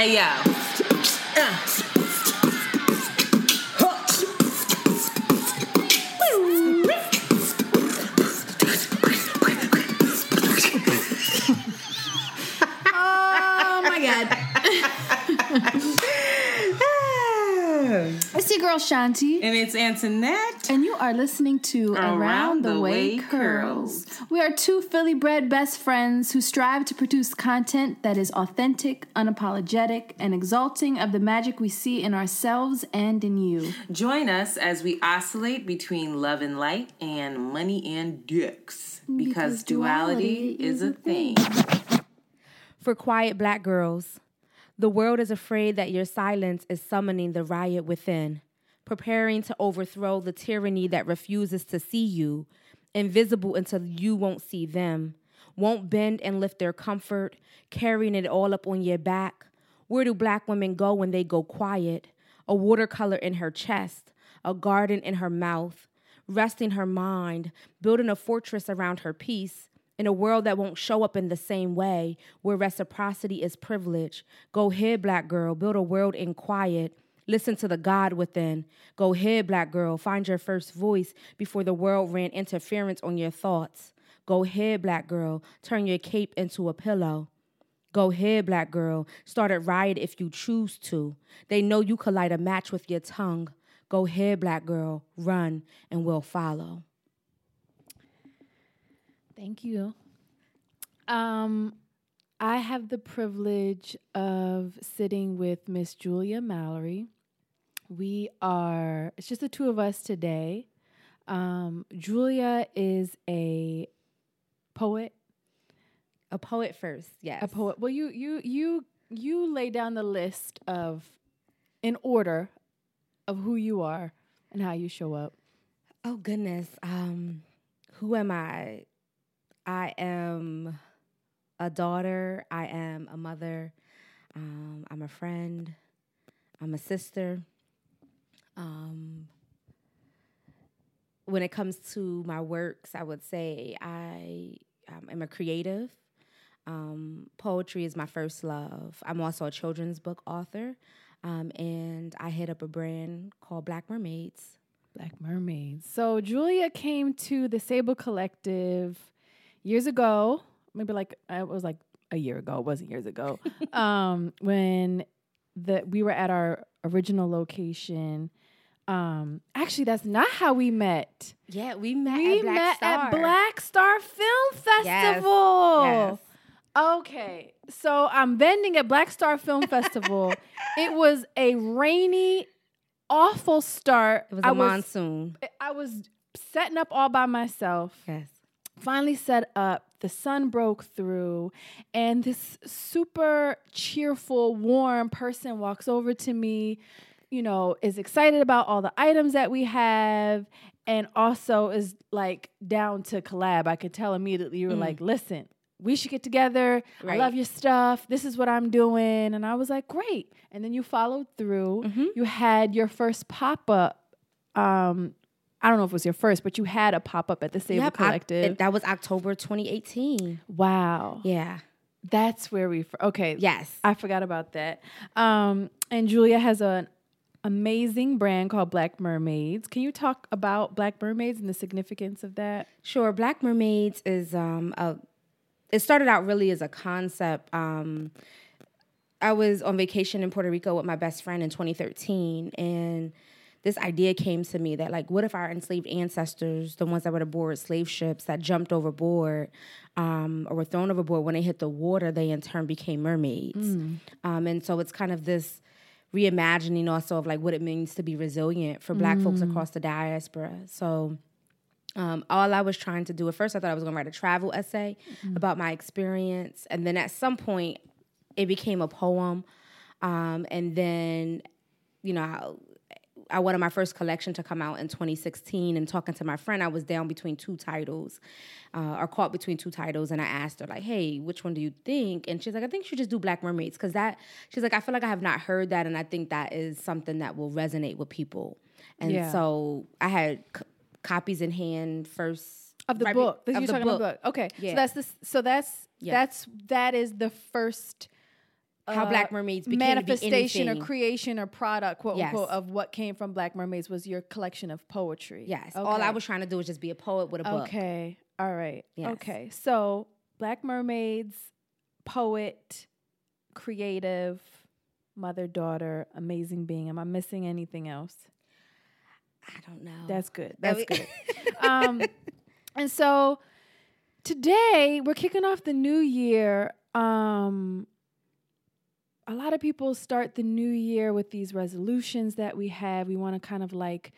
Hey yo. Uh. Oh my god. It's your girl Shanti. And it's Antoinette. And you are listening to Around, the, Way, Curls. We are two Philly bred best friends who strive to produce content that is authentic, unapologetic, and exalting of the magic we see in ourselves and in you. Join us as we oscillate between love and light and money and dicks. Because, Because duality, duality is is a a thing. For quiet black girls, the world is afraid that your silence is summoning the riot within, preparing to overthrow the tyranny that refuses to see you, invisible until you won't see them, won't bend and lift their comfort, carrying it all up on your back. Where do black women go when they go quiet? A watercolor in her chest, a garden in her mouth, resting her mind, building a fortress around her peace in a world that won't show up in the same way, where reciprocity is privilege. Go ahead, black girl, build a world in quiet. Listen to the God within. Go ahead, black girl, find your first voice before the world ran interference on your thoughts. Go ahead, black girl, turn your cape into a pillow. Go ahead, black girl, start a riot if you choose to. They know you could light a match with your tongue. Go ahead, black girl, run, and we'll follow. Thank you. Um, I have the privilege of sitting with Miss Julia Mallory. We are, it's just the two of us today. Um, Julia is a poet, A poet first, yes. a poet. Well, you you you you lay down the list of in order of who you are and how you show up. Oh goodness. Um, who am I? I am a daughter. I am a mother. Um, I'm a friend. I'm a sister. Um, when it comes to my works, I would say I um, am a creative. Um, poetry is my first love. I'm also a children's book author, um, and I head up a brand called Black Mermaids. Black Mermaids. So Julia came to the Sable Collective years ago, maybe like it was like a year ago. It wasn't years ago. um, when the we were at our original location. Um, actually, that's not how we met. Yeah, we met we at Black met Star. at Black Star Film Festival. Yes. Okay, so I'm vending at Black Star Film Festival. It was a rainy, awful start. It was I a monsoon. I was setting up all by myself. Yes. Finally set up. The sun broke through, and this super cheerful, warm person walks over to me. You know, is excited about all the items that we have, and also is like down to collab. I could tell immediately. You were like, "Listen, we should get together. I love your stuff. This is what I'm doing." And I was like, "Great." And then you followed through. You had your first pop up. Um, I don't know if it was your first, but you had a pop up at the Sable Yep, Collective. it- that was October 2018. wow, Yeah. that's where we. Okay, Yes. I forgot about that. Um, and Julia has an amazing brand called Black Mermaids. Can you talk about Black Mermaids and the significance of that? Sure. Black Mermaids is um a it started out really as a concept. Um I was on vacation in Puerto Rico with my best friend in 2013 and this idea came to me that like what if our enslaved ancestors, the ones that were aboard slave ships that jumped overboard um, or were thrown overboard when they hit the water, they in turn became mermaids. Um, and so it's kind of this reimagining also of like what it means to be resilient for black folks across the diaspora. So um, all I was trying to do at first, I thought I was going to write a travel essay about my experience, and then at some point, it became a poem. Um, and then, you know, I, wanted my first collection to come out in 2016. And talking to my friend, I was down between two titles, uh, or caught between two titles. And I asked her like, "Hey, which one do you think?" And she's like, "I think you should just do Black Mermaids because that." She's like, "I feel like I have not heard that, and I think that is something that will resonate with people." And Yeah. so I had c- copies in hand first Of the right book. Of you're the talking about the book. Okay. Yeah. So that's this so that's Yeah. that's that is the first how uh, Black Mermaids became manifestation or creation or product, quote Yes. unquote, of what came from Black Mermaids was your collection of poetry. Yes. All I was trying to do was just be a poet with a book. Okay. All right. Yes. Okay. So Black Mermaids, poet, creative, mother, daughter, amazing being. Am I missing anything else? I don't know. That's good. That's good. um, and so today we're kicking off the new year. Um, a lot of people start the new year with these resolutions that we have. We want to kind of like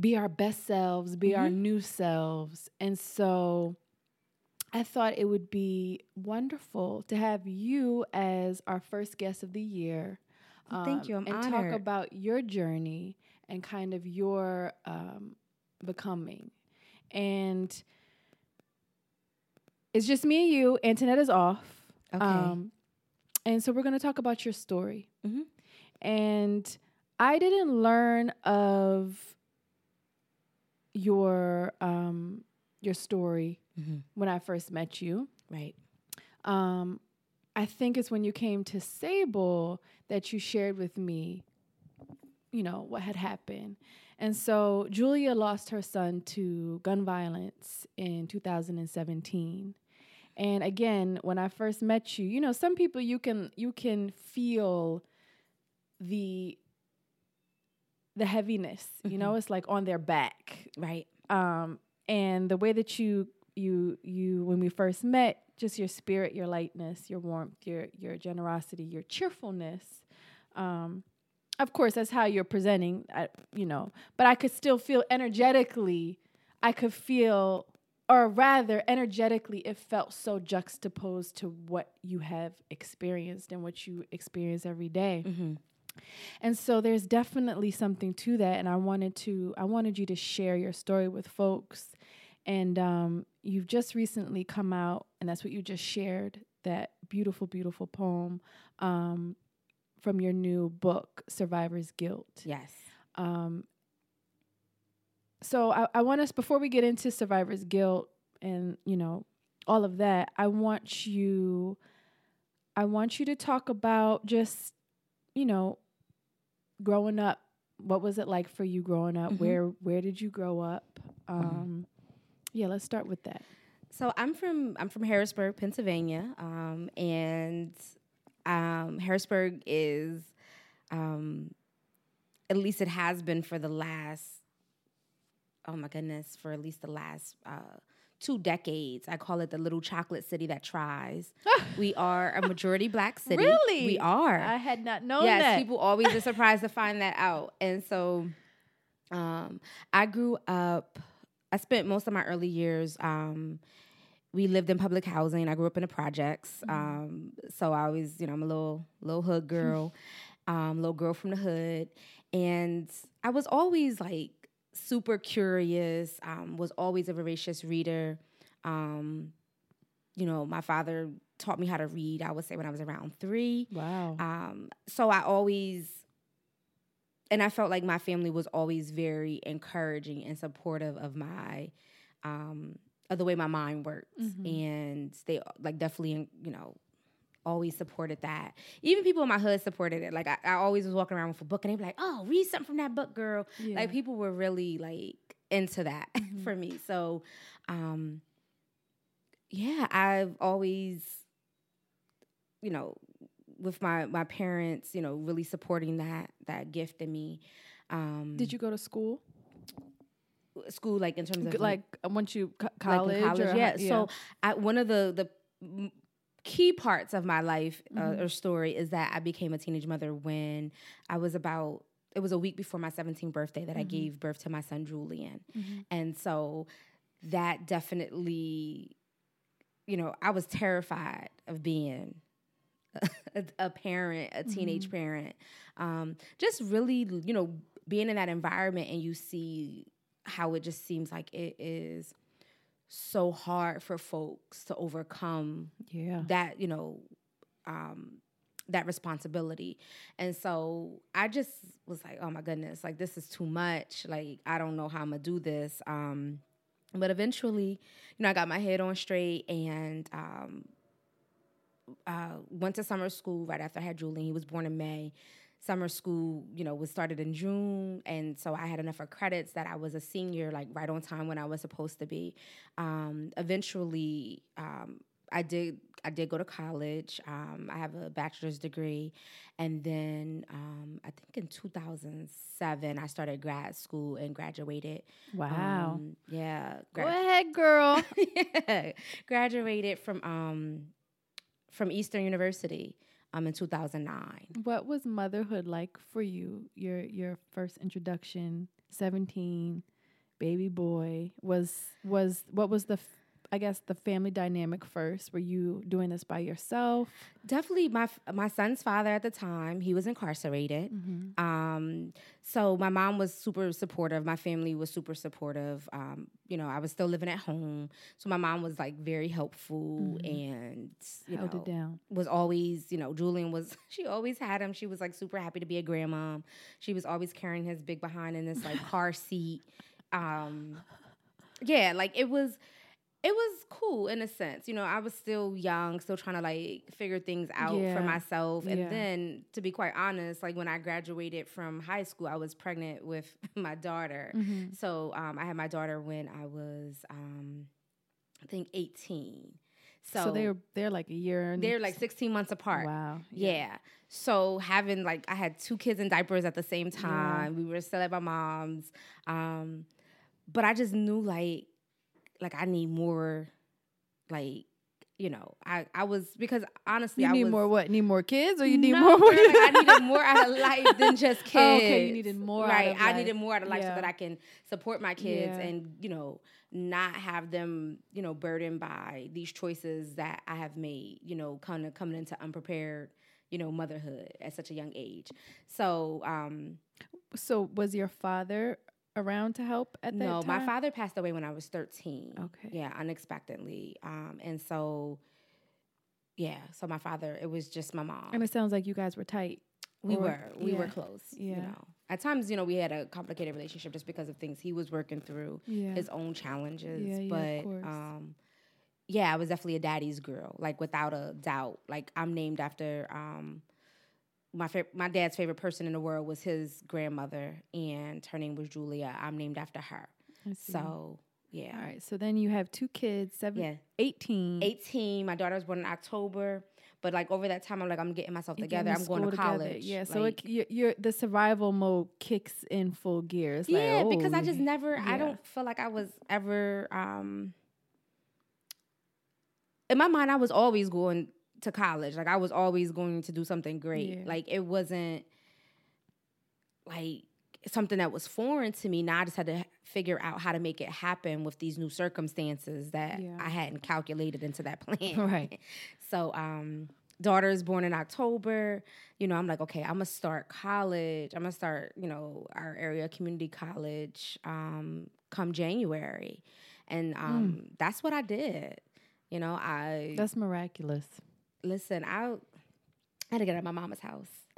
be our best selves, be our mm-hmm. new selves. And so I thought it would be wonderful to have you as our first guest of the year. Well, thank you. Um, I'm and talk about your journey and kind of your um, becoming. And it's just me and you. Antoinette is off. Okay. Um, and so we're going to talk about your story. Mhm. And I didn't learn of your um, your story Mhm. when I first met you. Right. Um, I think it's when you came to Sable that you shared with me, you know, what had happened. And so Julia lost her son to gun violence in 2017. And again, when I first met you, you know, some people you can you can feel the the heaviness, you know, it's like on their back Right. um, and the way that you you you when we first met, just your spirit, your lightness, your warmth, your your generosity, your cheerfulness. Um, of course, that's how you're presenting, I, you know. But I could still feel energetically. I could feel, or rather, energetically, it felt so juxtaposed to what you have experienced and what you experience every day. Mm-hmm. And so there's definitely something to that and I wanted to I wanted you to share your story with folks. And um, you've just recently come out and that's what you just shared that beautiful beautiful poem um, from your new book Survivor's Guilt. Yes. Um, so I, I want us before we get into survivor's guilt and you know all of that, I want you I want you to talk about just you know growing up. What was it like for you growing up? Mhm. Where where did you grow up? Um, yeah, let's start with that. So I'm from I'm from Harrisburg, Pennsylvania, um, and um, Harrisburg is, um, at least it has been for the last, oh my goodness, for at least the last uh, two decades. I call it the little chocolate city that tries. we are a majority black city. Really? we are. I had not known yes, that. people always are surprised to find that out. And so um, I grew up, I spent most of my early years, um, we lived in public housing. I grew up in the projects. Um, so I was, you know, I'm a little little hood girl, um, little girl from the hood. And I was always like super curious, um, was always a voracious reader. Um, you know, my father taught me how to read, I would say when I was around three. wow. Um, so I always, and I felt like my family was always very encouraging and supportive of my, um, of the way my mind worked, and they like definitely, you know, always supported that. Even people in my hood supported it. Like I, I always was walking around with a book, and they'd be like, "Oh, read something from that book, girl." Yeah. Like people were really like into that for me. So, um, yeah, I've always, you know, with my my parents, you know, really supporting that that gift in me. Um, Did you go to school? school like in terms of Like uh, once you co- like college, college? or yeah. hi- So I, one of the the key parts of my life uh, Mm-hmm. or story is that I became a teenage mother when I was about. It was a week before my 17th birthday that I Mm-hmm. gave birth to my son Julian, and so that definitely, you know, I was terrified of being a, a parent, a teenage Mm-hmm. parent. Um, just really, you know, being in that environment and you see how it just seems like it is so hard for folks to overcome yeah. that, you know, um, that responsibility. And so I just was like, oh my goodness, like this is too much. Like I don't know how I'm gonna do this. Um, but eventually, you know, I got my head on straight and um, uh, went to summer school right after I had Julian. He was born in May. Summer school, you know, was started in June, and so I had enough of credits that I was a senior, like right on time when I was supposed to be. Um, eventually, um, I did I did go to college. Um, I have a bachelor's degree, and then um, I think in 2007 I started grad school and graduated. Wow. Um, yeah. Go ahead, girl. yeah, graduated from um, from Eastern University um, in 2009. what was motherhood like for you? Your your first introduction, 17, baby boy. Was was what was the I guess the family dynamic first? Were you doing this by yourself? Definitely, my my son's father at the time he was incarcerated. Um, so my mom was super supportive. My family was super supportive. Um, you know, I was still living at home, so my mom was like very helpful and you Held know it down. was always you know Julian was she always had him. She was like super happy to be a grandma. She was always carrying his big behind in this like car seat. Um, yeah, like it was it was cool in a sense. You know, I was still young, still trying to like figure things out Yeah. for myself. And Yeah. then to be quite honest, like when I graduated from high school, I was pregnant with my daughter. Mm-hmm. So um, I had my daughter when I was um, I think 18. So, So, they're they're like a year and they're like 16 months apart. wow. Yeah. So having like I had two kids in diapers at the same time. We were still at my mom's. Um, but I just knew like like I need more like you know, I, I was because honestly You I need was more what? Need more kids or you need no, more? like, I needed more out of life than just kids. Oh, okay, you needed more Right. I life. needed more out of life Yeah. so that I can support my kids Yeah. and, you know, not have them, you know, burdened by these choices that I have made, you know, kind of coming into unprepared, you know, motherhood at such a young age. So, um, so was your father around to help at that no, time? my father passed away when I was 13. Okay. Yeah, unexpectedly. Um, and so, yeah, so my father, it was just my mom. And it sounds like you guys were tight. We Or- were. We were close. yeah. You know. At times, you know, we had a complicated relationship just because of things he was working through, Yeah. his own challenges. Yeah, yeah, of but course. um yeah, I was definitely a daddy's girl, like without a doubt. Like I'm named after um my fa- my dad's favorite person in the world was his grandmother, and her name was Julia. I'm named after her. So yeah, all right. So then you have two kids, seven, Yeah. 18. 18. My daughter was born in October, but like over that time, I'm like I'm getting myself together. getting I'm going to together. college. Yeah. So it, you're, you're, the survival mode kicks in full gear. It's like, yeah, oh, because I just never, yeah. I don't feel like I was ever, um, in my mind, I was always going to college. Like I was always going to do something great. Yeah. Like it wasn't like something that was foreign to me. Now I just had to figure out how to make it happen with these new circumstances that Yeah. I hadn't calculated into that plan. Right. So, um, daughter is born in October. You know, I'm like, okay, I'm gonna start college. I'm gonna start, you know, our area community college um, come January, and um, that's what I did. You know, I That's miraculous. Listen. I, I had to get out of my mama's house.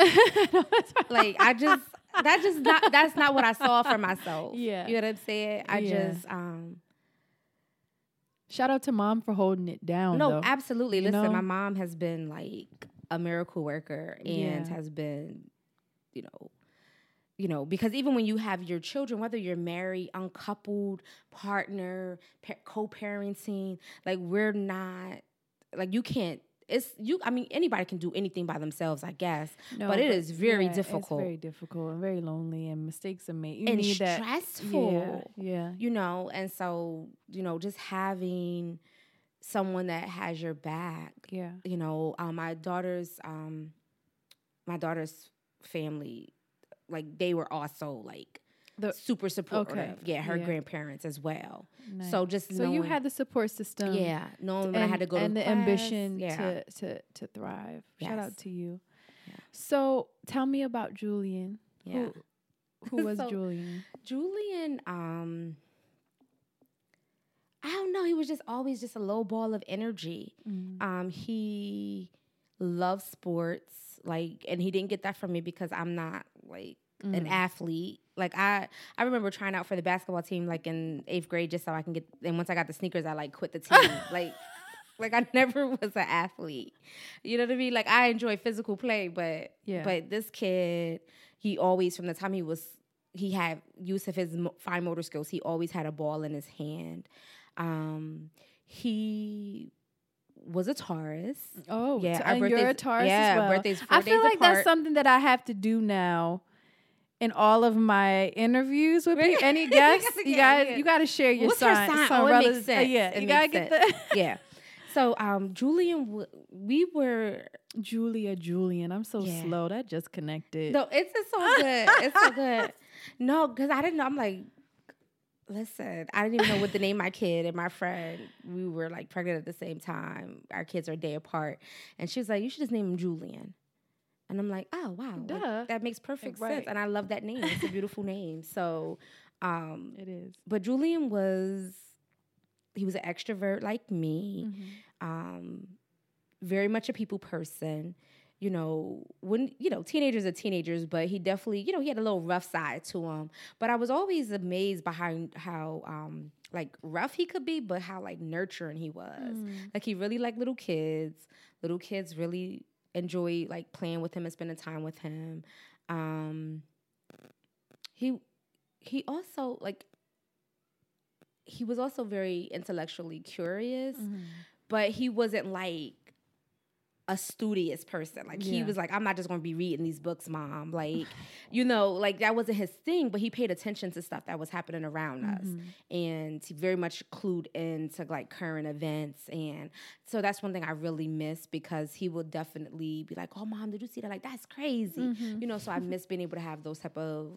like I just that just not that's not what I saw for myself. Yeah. you know what I'm saying. I Yeah. just um Shout out to mom for holding it down. No, though. absolutely. You Listen, know? my mom has been like a miracle worker and Yeah. has been, you know, you know, because even when you have your children, whether you're married, uncoupled, partner, pa- co-parenting, like we're not, like you can't. It's you. I mean, anybody can do anything by themselves, I guess. No, but it is very yeah, difficult It's very difficult and very lonely, and mistakes are made. You and need that. stressful. Yeah, yeah. you know and so you know just having someone that has your back Yeah. you know um, my daughter's um my daughter's family like they were also like The- super supportive okay, yeah her yeah. grandparents as well Nice. so just So you had the support system. yeah knowing when i had to go and to the class, ambition yeah to to to thrive. Shout out to you. Yeah. So tell me about Julian. yeah Who, who was So- Julian? Julian, um, I don't know. He was just always just a low ball of energy. Mm. Um, he loves sports, like, and he didn't get that from me because I'm not like an Mm. athlete. Like I, I remember trying out for the basketball team like in eighth grade just so I can get. And once I got the sneakers, I like quit the team. like, Like I never was an athlete. You know what I mean? Like I enjoy physical play, but Yeah. but this kid, he always from the time he was he had use of his fine motor skills, he always had a ball in his hand. Um he was a Taurus. Oh, Yeah, and you're a birthdays- Taurus yeah, as well. birthdays I feel like that's something that I have to do now in all of my interviews with people. Any guests, you yeah. you got to share your What's her sign. sign? some Oh, it makes uh, sense. yeah, It you gotta get the yeah. So um Julian we were Julia Julian. I'm so Yeah. slow. That just connected. No, it's just so good. It's so good. No, because I didn't know. I'm like, listen, I didn't even know what to name my kid and my friend. We were like pregnant at the same time. Our kids are a day apart. And she was like, you should just name him Julian. And I'm like, oh wow, like, that makes perfect Right. sense. And I love that name. It's a beautiful name. So, um, it is. but Julian was he was an extrovert like me Mm-hmm. um, very much a people person. You know, when you know teenagers are teenagers, but he definitely, you know, he had a little rough side to him. But I was always amazed behind how um, like rough he could be, but how like nurturing he was. Like he really liked little kids. Little kids really enjoy like playing with him and spending time with him. Um, he he also like he was also very intellectually curious Mm-hmm. but he wasn't like a studious person. Like he was like, I'm not just gonna be reading these books, mom. Like, you know, like that wasn't his thing, but he paid attention to stuff that was happening around us. And he very much clued into like current events. And so that's one thing I really miss because he will definitely be like, Oh mom, did you see that? Like, that's crazy. You know, so I miss being able to have those type of,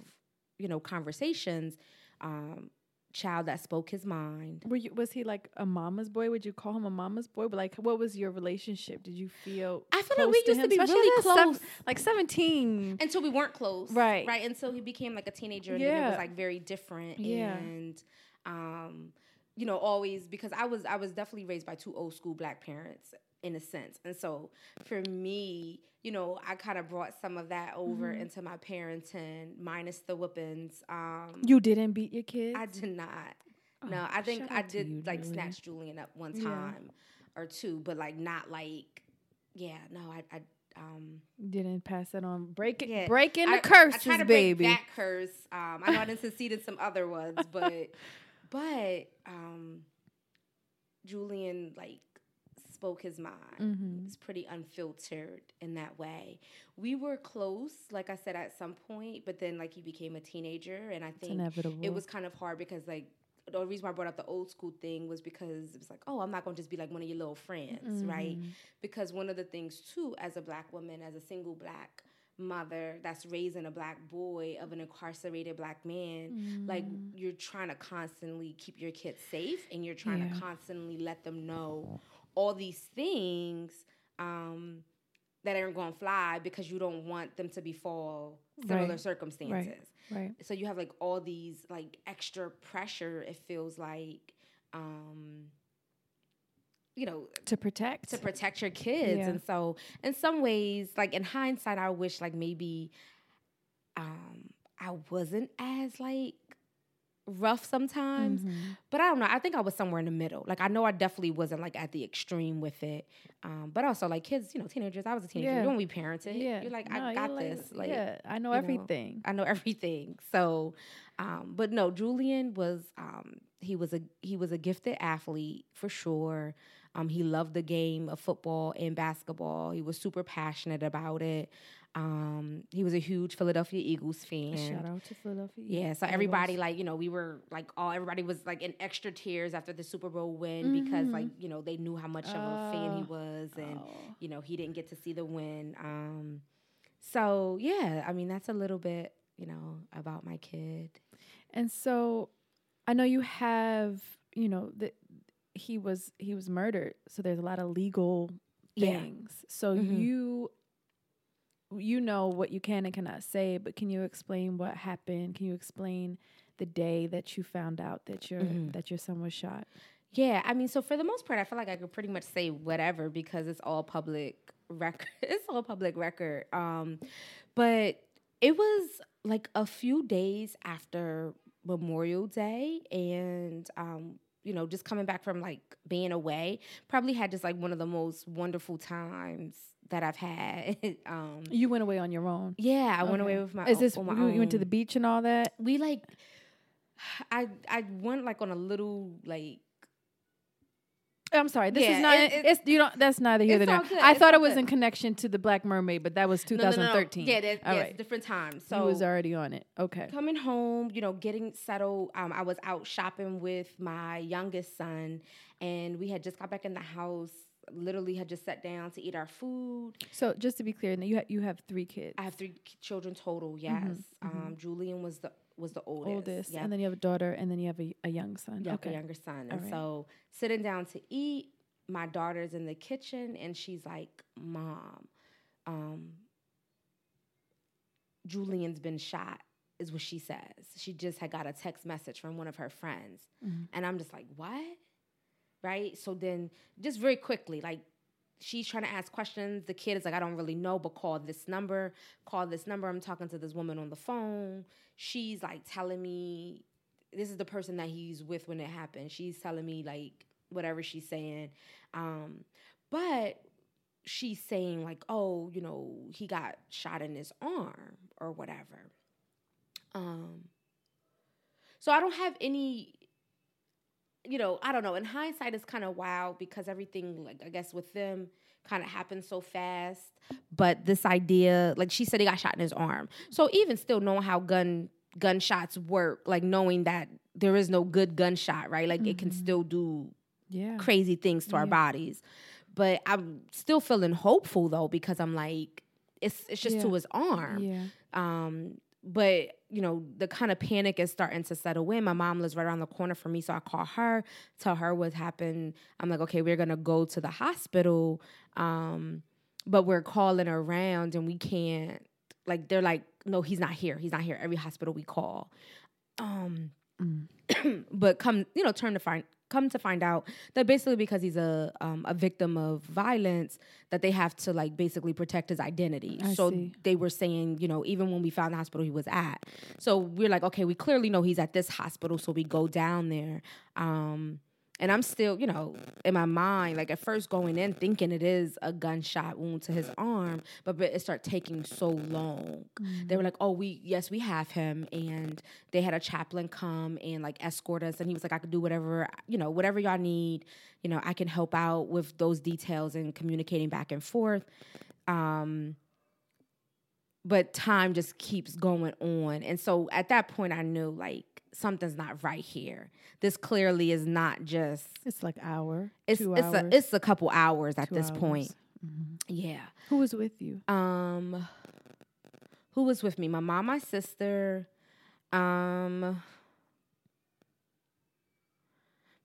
you know, conversations. Um, child that spoke his mind. Were you, was he like a mama's boy? Would you call him a mama's boy? But like, what was your relationship? Did you feel? I feel like we close used to be Especially really close. like seventeen. until we weren't close Right. right until he became like a teenager and then it was like very different Yeah. and um you know always because i was i was definitely raised by two old school black parents in a sense and so for me you know i kind of brought some of that over Mm-hmm. into my parenting minus the whippings um You didn't beat your kids. i did not no Oh, i think i did you, like snatch julian up one Yeah. time or two but like not like yeah no i i um didn't pass it on. Break it. yeah. Breaking the I baby. break that curse. Um, I know I didn't succeed in some other ones, but but um, Julian like spoke his mind. Mm-hmm. He was pretty unfiltered in that way. We were close, like I said, at some point, but then like he became a teenager, and I think it was kind of hard because like. The only reason why I brought up the old school thing was because it was like, oh, I'm not gonna just be like one of your little friends, right? Mm-hmm. because one of the things too as a black woman as a single black mother that's raising a black boy of an incarcerated black man like you're trying to constantly keep your kids safe and you're trying Yeah. to constantly let them know all these things um, that aren't going to fly because you don't want them to befall similar Right. circumstances right. right. so you have like all these like extra pressure it feels like um you know To protect. to protect your kids. Yeah. And so in some ways, like in hindsight, I wish like maybe um I wasn't as like rough sometimes. Mhm. But I don't know. I think I was somewhere in the middle. Like I know I definitely wasn't like at the extreme with it. Um, but also like kids, you know, teenagers, I was a teenager. Yeah. You don't be parented. Yeah. You're like, No, I got like, this. Like yeah, I know you know, everything. I know everything. So, um, but no, Julian was um, he was a he was a gifted athlete for sure. Um, he loved the game of football and basketball. He was super passionate about it. Um, he was a huge Philadelphia Eagles fan. Shout out to Philadelphia. Yeah, so everybody like you know we were like all everybody was like in extra tears after the Super Bowl win because like you know they knew how much of a fan he Mm-hmm. Oh. was and Oh. you know he didn't get to see the win. Um, so yeah, I mean that's a little bit you know about my kid. And so I know you have, you know, that he was he was murdered. So there's a lot of legal Yeah. things. So Mhm. you you know what you can and cannot say, but can you explain what happened? Can you explain the day that you found out that your Mhm. that your son was shot? Yeah, I mean, so for the most part, I feel like I could pretty much say whatever because it's all public record. It's all public record. Um, but it was like a few days after Memorial Day, and um, you know, just coming back from like being away, probably had just like one of the most wonderful times that I've had. um, You went away on your own. yeah, I went away with my. Is this on you, you went to the beach and all that? We like, I I went like on a little like. I'm sorry. This Yeah, is not. it- it- it's you don't. That's neither here nor there. I it's thought it was good. in connection to the Black Mermaid, but that was No, no, no, no. 2013. Yeah, that, all yes, right. different times. So So was already on it. Okay. coming home, you know, getting settled. Um, I was out shopping with my youngest son, and we had just got back in the house. Literally, had just sat down to eat our food. So just to be clear, you ha- you have three kids, I have three children total. Yes, um, Julian was the was the oldest. Mm-hmm, oldest, yeah. and then you have a daughter, and then you have a, a young son. yeah, okay. a younger son. And right. so sitting down to eat, my daughter's in the kitchen, and she's like, "Mom, um, Julian's been shot." Is what she says. She just had got a text message from one of her friends, Mhm. and I'm just like, "What?" Right. So then, just very quickly, like. She's trying to ask questions. The kid is like, I don't really know, but call this number. Call this number. I'm talking to this woman on the phone. She's like telling me this is the person that he's with when it happened. She's telling me like whatever she's saying. Um, but she's saying like, oh, you know, he got shot in his arm or whatever. Um, so I don't have any, you know, I don't know. In hindsight, it's kind of wild because everything, like I guess with them, kind of happened so fast. But this idea, like she said, he got shot in his arm. So even still knowing how gun gunshots work, like knowing that there is no good gunshot, right? Like it can still do Yeah. crazy things to our bodies. But I'm still feeling hopeful though because I'm like, it's it's just to his arm. Yeah. Um, but you know, the kind of panic is starting to settle in. My mom lives right around the corner from me, so I call her, tell her what happened. I'm like, okay, we're gonna go to the hospital, um, but we're calling around and we can't. Like, they're like, no, he's not here. He's not here. Every hospital we call, um, Mm. but come, you know, turn to find come to find out that basically because he's a um, a victim of violence that they have to like basically protect his identity. I so see. they were saying, you know, even when we found the hospital he was at. So we're like, okay, we clearly know he's at this hospital, so we go down there. Um, and I'm still, you know, in my mind, like at first going in thinking it is a gunshot wound to his arm, but, but it started taking so long. They were like, oh, we, yes, we have him. And they had a chaplain come and like escort us. And he was like, I could do whatever, you know, whatever y'all need. You know, I can help out with those details and communicating back and forth. Um, but time just keeps going on. And so at that point, I knew like something's not right here. This clearly is not just It's like hour. it's it's hours, a it's a couple hours at two this hours. point. Mhm. Yeah. Who was with you? Um who was with me? My mom, my sister. Um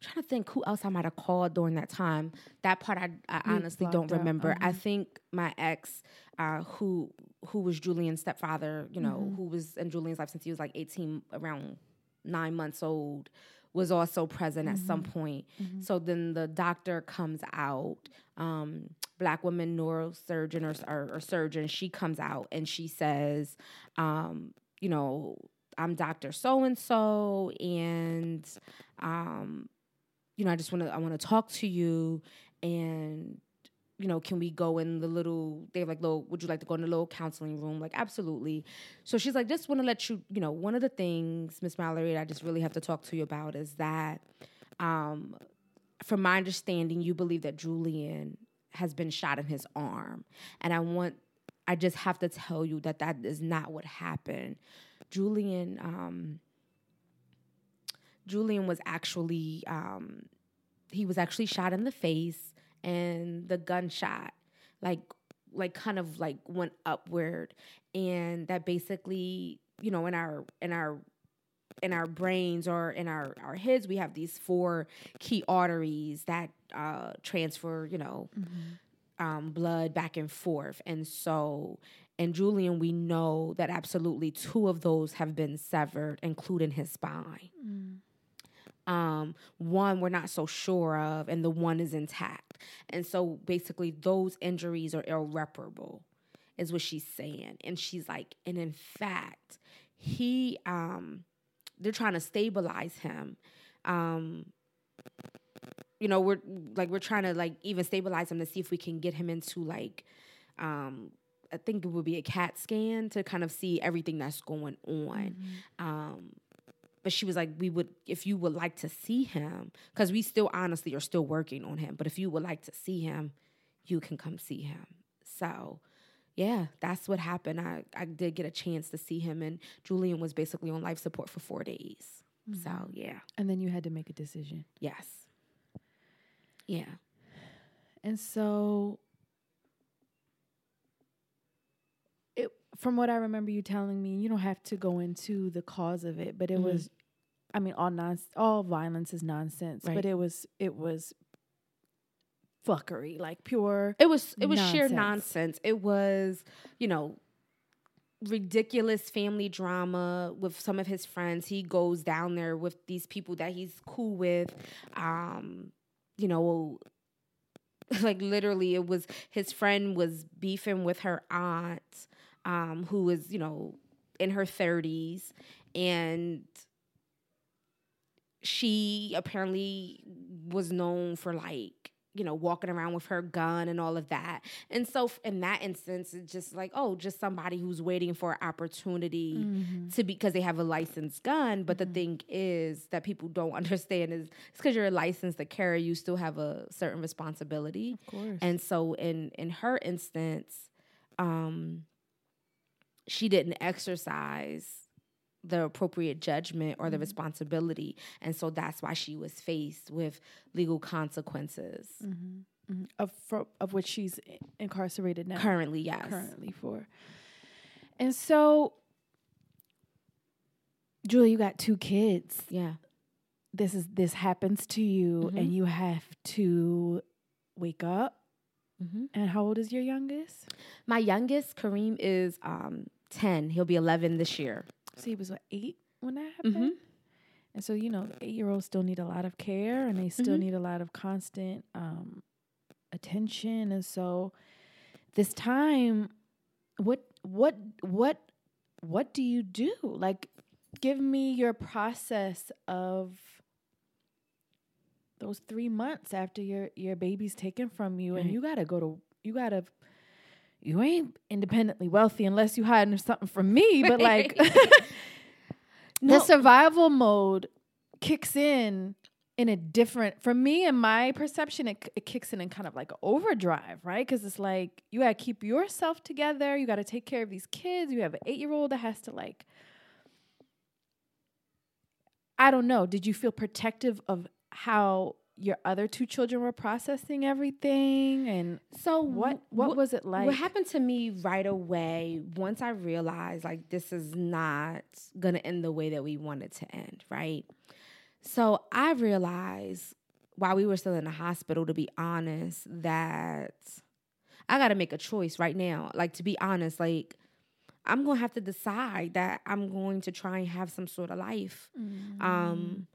I'm trying to think who else I might have called during that time. That part I, I honestly don't out, remember. I uh-huh. think my ex, uh, who who was Julian's stepfather, you know, Mhm. who was in Julian's life since he was like 18, around nine months old, was also present at some point. Mhm. So then the doctor comes out, um, black woman neurosurgeon or, or, or surgeon, she comes out and she says, um, you know, I'm Dr. So and so, and um, you know, I just want to I want to talk to you, and you know, can we go in the little? They're like, little. Would you like to go in the little counseling room? Like, absolutely. So she's like, just want to let you, you know, one of the things, Miss Mallory, I just really have to talk to you about is that, um, from my understanding, you believe that Julian has been shot in his arm, and I want, I just have to tell you that that is not what happened. Julian, um, Julian was actually, um, he was actually shot in the face, and the gunshot, like, like kind of like went upward, and that basically, you know, in our in our in our brains or in our, our heads, we have these four key arteries that uh, transfer, you know, um, blood back and forth. And so, and Julian, we know that absolutely two of those have been severed, including his spine. Mm. Um, one we're not so sure of, and the one is intact. And so, basically, those injuries are irreparable, is what she's saying. And she's like, and in fact, he, um, they're trying to stabilize him. Um, you know, we're like we're trying to like even stabilize him to see if we can get him into like um I think it would be a CAT scan to kind of see everything that's going on. Um but she was like, we would, if you would like to see him, because we still honestly are still working on him, but if you would like to see him, you can come see him. So, yeah, that's what happened. I, I did get a chance to see him, and Julian was basically on life support for four days. So, yeah, And then you had to make a decision. yes. Yeah. And so it from what I remember you telling me, you don't have to go into the cause of it, but it Mhm. was I mean all non all violence is nonsense, Right. but it was it was fuckery, like pure It was it was sheer Nonsense. nonsense. It was, you know, ridiculous family drama with some of his friends. He goes down there with these people that he's cool with. Um, you know, like literally it was his friend was beefing with her aunt, um, who was, you know, in her 30s and she apparently was known for like you know walking around with her gun and all of that and so in that instance it's just like oh just somebody who's waiting for an opportunity Mm-hmm. to because they have a licensed gun but the thing is that people don't understand is it's because you're licensed to carry you still have a certain responsibility of course. and so in in her instance, um, she didn't exercise the appropriate judgment or the responsibility, and so that's why she was faced with legal consequences. Mhm. of for, of which she's incarcerated now. Currently, yes. currently for. And so Julie, you got two kids. Yeah. this is this happens to you Mhm. and you have to wake up hmm and how old is your youngest My youngest, Kareem, is um, ten. He'll be eleven this year. So he was what eight when that happened Mhm. and so you know eight year olds still need a lot of care and they still Mhm. need a lot of constant um, attention and so this time what what what what do you do like give me your process of those three months after your your baby's taken from you and you gotta go to you gotta you ain't independently wealthy unless you hiding something from me but like No. the survival mode kicks in in a different for me in my perception it, it kicks in in kind of like overdrive right because it's like you gotta keep yourself together you gotta take care of these kids you have an eight year old that has to like i don't know did you feel protective of how your other two children were processing everything and So what wh- what wh- was it like What happened to me right away once I realized like this is not gonna end the way that we want it to end, right? So I realized while we were still in the hospital, to be honest, that I gotta make a choice right now. Like to be honest, like I'm gonna have to decide that I'm going to try and have some sort of life. Mm-hmm. Um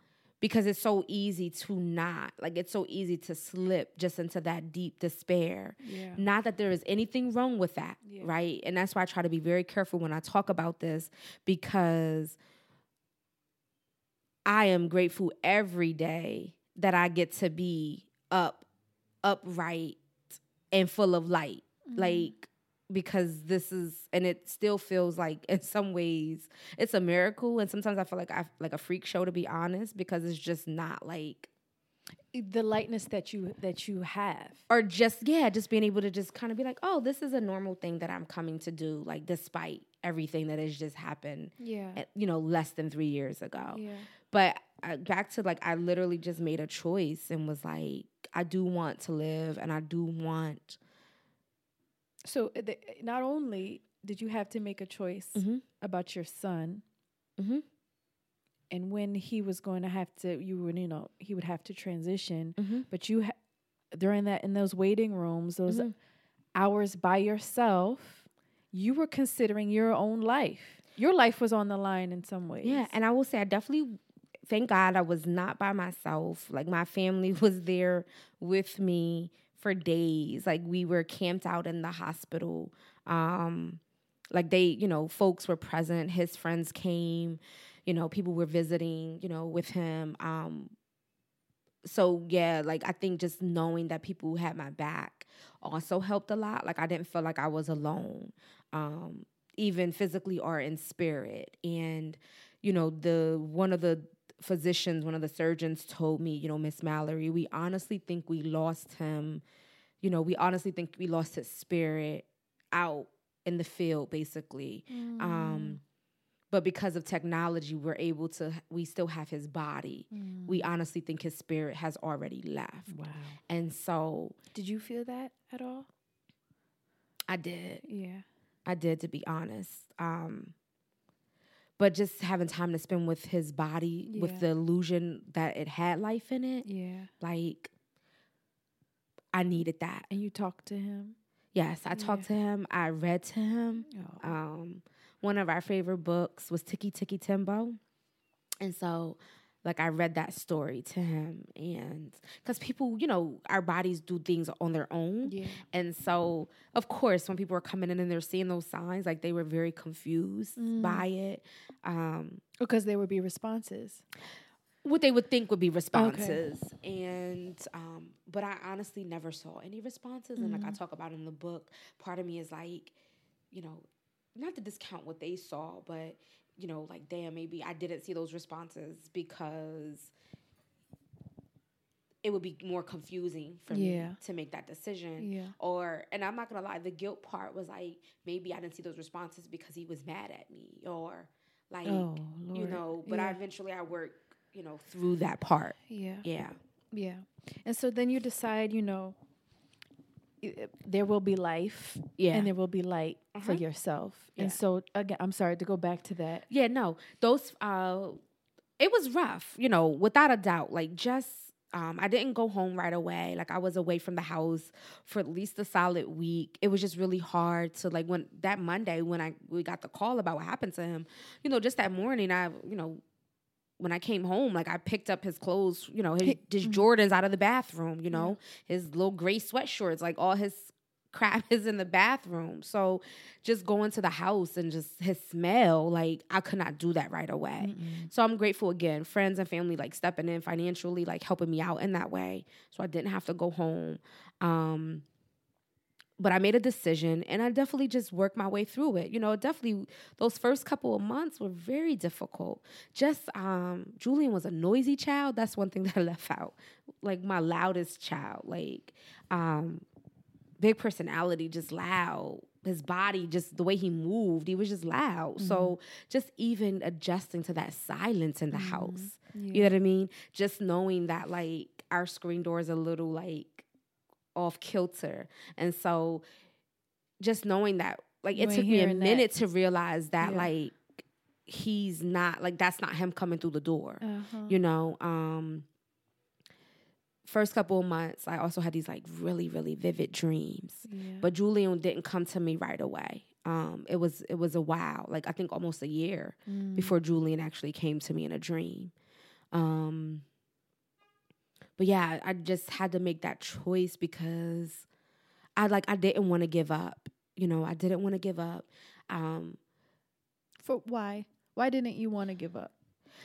because it's so easy to not like it's so easy to slip just into that deep despair yeah not that there is anything wrong with that, Yeah. right? And that's why I try to be very careful when I talk about this because I am grateful every day that I get to be up, upright, and full of light. Mm-hmm. Like, because this is, and it still feels like in some ways it's a miracle. And sometimes I feel like I like a freak show to be honest, because it's just not like the lightness that you that you have. Or just yeah just being able to just kind of be like oh this is a normal thing that i'm coming to do like despite everything that has just happened yeah. at, you know less than three years ago. Yeah. But I, back to like i literally just made a choice and was like i do want to live and i do want So uh, the, not only did you have to make a choice Mhm. about your son Mhm. and when he was going to have to, you would, you know, he would have to transition, Mhm. but you, ha- during that, in those waiting rooms, those Mhm. hours by yourself, you were considering your own life. Your life was on the line in some ways. yeah and i will say i definitely thank god i was not by myself like my family was there with me for days. Like we were camped out in the hospital. Um like they you know folks were present. His friends came. You know people were visiting you know with him. Um so yeah, like I think just knowing that people had my back also helped a lot. Like I didn't feel like I was alone, um, even physically or in spirit. And you know, the one of the physicians, one of the surgeons told me, you know, Miss Mallory, we honestly think we lost him. You know, we honestly think we lost his spirit out in the field, basically. Mm. Um, but because of technology, we're able to. We still have his body. Mm. We honestly think his spirit has already left. Wow. And so Did you feel that at all? I did. Yeah. I did, to be honest. Um, but just having time to spend with his body, Yeah. with the illusion that it had life in it, Yeah. like I needed that. And you talked to him? Yes, I talked to him. I read to him. Oh. Um, one of our favorite books was Tikki Tikki Tembo, and so like I read that story to him, and because people, you know, our bodies do things on their own, Yeah. and so of course when people were coming in and they're seeing those signs, like they were very confused Mm. by it. Um, Because there would be responses. what they would think would be responses and um but i honestly never saw any responses and like i talk about in the book part of me is like you know not to discount what they saw but you know like damn maybe i didn't see those responses because it would be more confusing for Yeah. me to make that decision Yeah. or and i'm not gonna lie the guilt part was like maybe i didn't see those responses because he was mad at me or like Oh, you know but i eventually i work you know through that part Yeah. yeah Yeah. And so then you decide, you know, there will be life Yeah. and there will be light for Uh-huh. yourself. Yeah. And so again, I'm sorry to go back to that. yeah no those uh it was rough you know without a doubt like just um, I didn't go home right away. Like I was away from the house for at least a solid week. It was just really hard to like when that Monday when I we got the call about what happened to him. You know, just that morning I you know when I came home, like I picked up his clothes, you know, his, his Jordans out of the bathroom, you know, his little gray sweatshirts, like all his crap is in the bathroom. So just going to the house and just his smell, like I could not do that right away. So I'm grateful again, friends and family like stepping in financially, like helping me out in that way. So I didn't have to go home. Um, but I made a decision and I definitely just worked my way through it. You know, definitely those first couple of months were very difficult. Just um Julian was a noisy child. That's one thing that I left out. Like my loudest child. Like um big personality, just loud. His body, just the way he moved, he was just loud. So just even adjusting to that silence in the house. You know what I mean? Just knowing that like our screen door is a little like off kilter. And so just knowing that like it took me a hearing that. minute to realize that Yeah. like he's not like that's not him coming through the door. Uh-huh. You know, um first couple of months I also had these like really really vivid dreams. Yeah. But Julian didn't come to me right away. Um it was it was a while, like I think almost a year Mm. before Julian actually came to me in a dream. Um but yeah, I just had to make that choice because I like I didn't want to give up. You know, I didn't want to give up. Um For why? Why didn't you want to give up?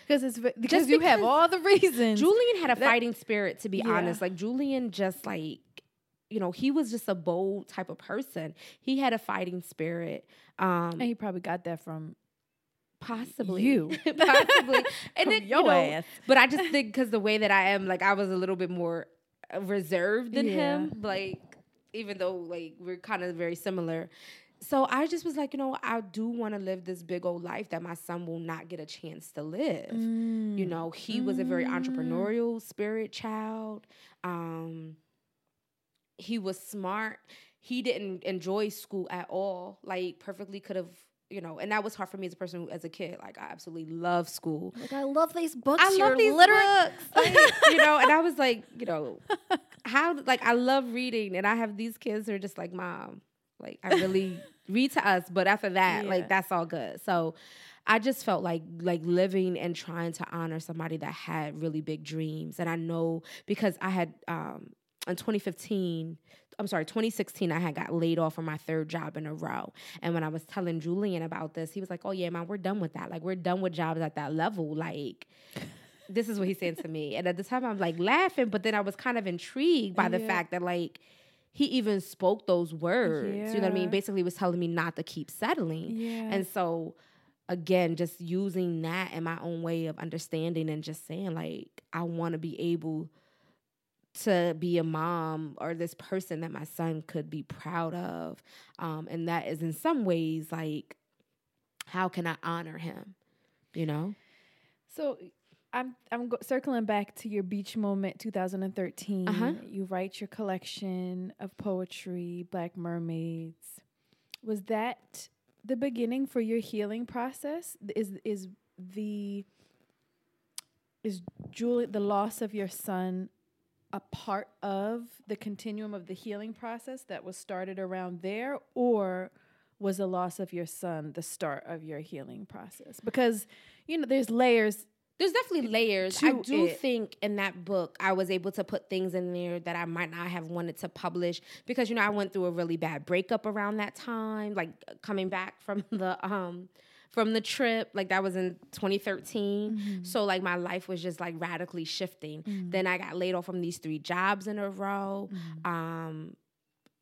Because it's because you have all the reasons. Julian had a That- fighting spirit, to be Yeah. honest. Like Julian, just like you know, he was just a bold type of person. He had a fighting spirit. Um, and he probably got that from possibly you. possibly, and then you know, ass. But I just think because the way that I am, like I was a little bit more reserved than Yeah. him. Like even though like we're kind of very similar. So I just was like, you know, I do want to live this big old life that my son will not get a chance to live. You Mm. know, he was a very entrepreneurial spirit child. Um, he was smart. He didn't enjoy school at all. Like perfectly could have, you know, and that was hard for me as a person who, as a kid. Like I absolutely love school. Like I love these books. I love these books, like, you know. And I was like, you know, how like I love reading, and I have these kids who are just like, mom, like I really read to us, but after that, Yeah. like that's all good. So I just felt like like living and trying to honor somebody that had really big dreams, and I know because I had um in 2015. I'm sorry, 2016, I had got laid off from my third job in a row. And when I was telling Julian about this, he was like, Oh, yeah, man, we're done with that. Like, we're done with jobs at that level. Like, this is what he's saying to me. And at the time I'm like laughing, but then I was kind of intrigued by the Yeah. fact that like he even spoke those words. You know what I mean? Basically was telling me not to keep settling. Yeah. And so again, just using that in my own way of understanding and just saying like I want to be able to be a mom or this person that my son could be proud of. Um, and that is in some ways like how can I honor him? You know? So I'm I'm go- circling back to your beach moment 2013. Uh-huh. You write your collection of poetry, Black Mermaids. Was that the beginning for your healing process? Is is the is Julie the loss of your son a part of the continuum of the healing process that was started around there or was the loss of your son the start of your healing process because you know there's layers There's definitely layers. I do it. think in that book I was able to put things in there that I might not have wanted to publish because you know I went through a really bad breakup around that time, like coming back from the um from the trip, like that was in 2013. So like my life was just like radically shifting. Then I got laid off from these three jobs in a row. Um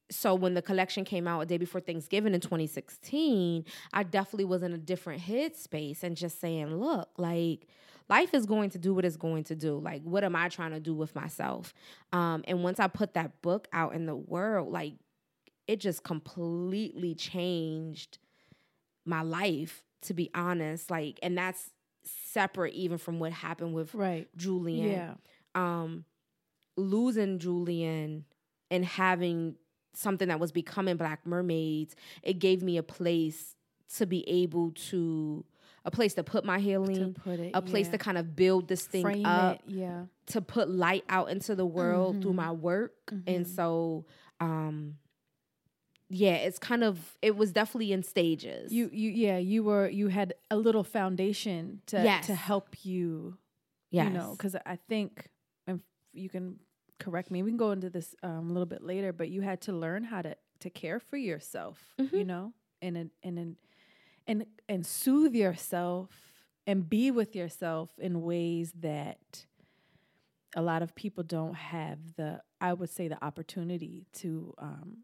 so when the collection came out a day before Thanksgiving in 2016, I definitely was in a different headspace and just saying, look, like life is going to do what it's going to do. Like, what am I trying to do with myself? Um, and once I put that book out in the world, like it just completely changed my life, to be honest. Like, and that's separate even from what happened with right Julian yeah um losing Julian and having something that was becoming Black Mermaids, it gave me a place to be able to a place to put my healing, put it a place yeah. to kind of build this thing frame up, it yeah to put light out into the world through Mhm. my work. And Mhm. so um yeah, it's kind of it was definitely in stages. you you yeah you were you had a little foundation to Yes. to help you yes. you know because i think and you can correct me we can go into this um, a little bit later but you had to learn how to to care for yourself you Mhm. know and and and and and soothe yourself and be with yourself in ways that a lot of people don't have the i would say the opportunity to um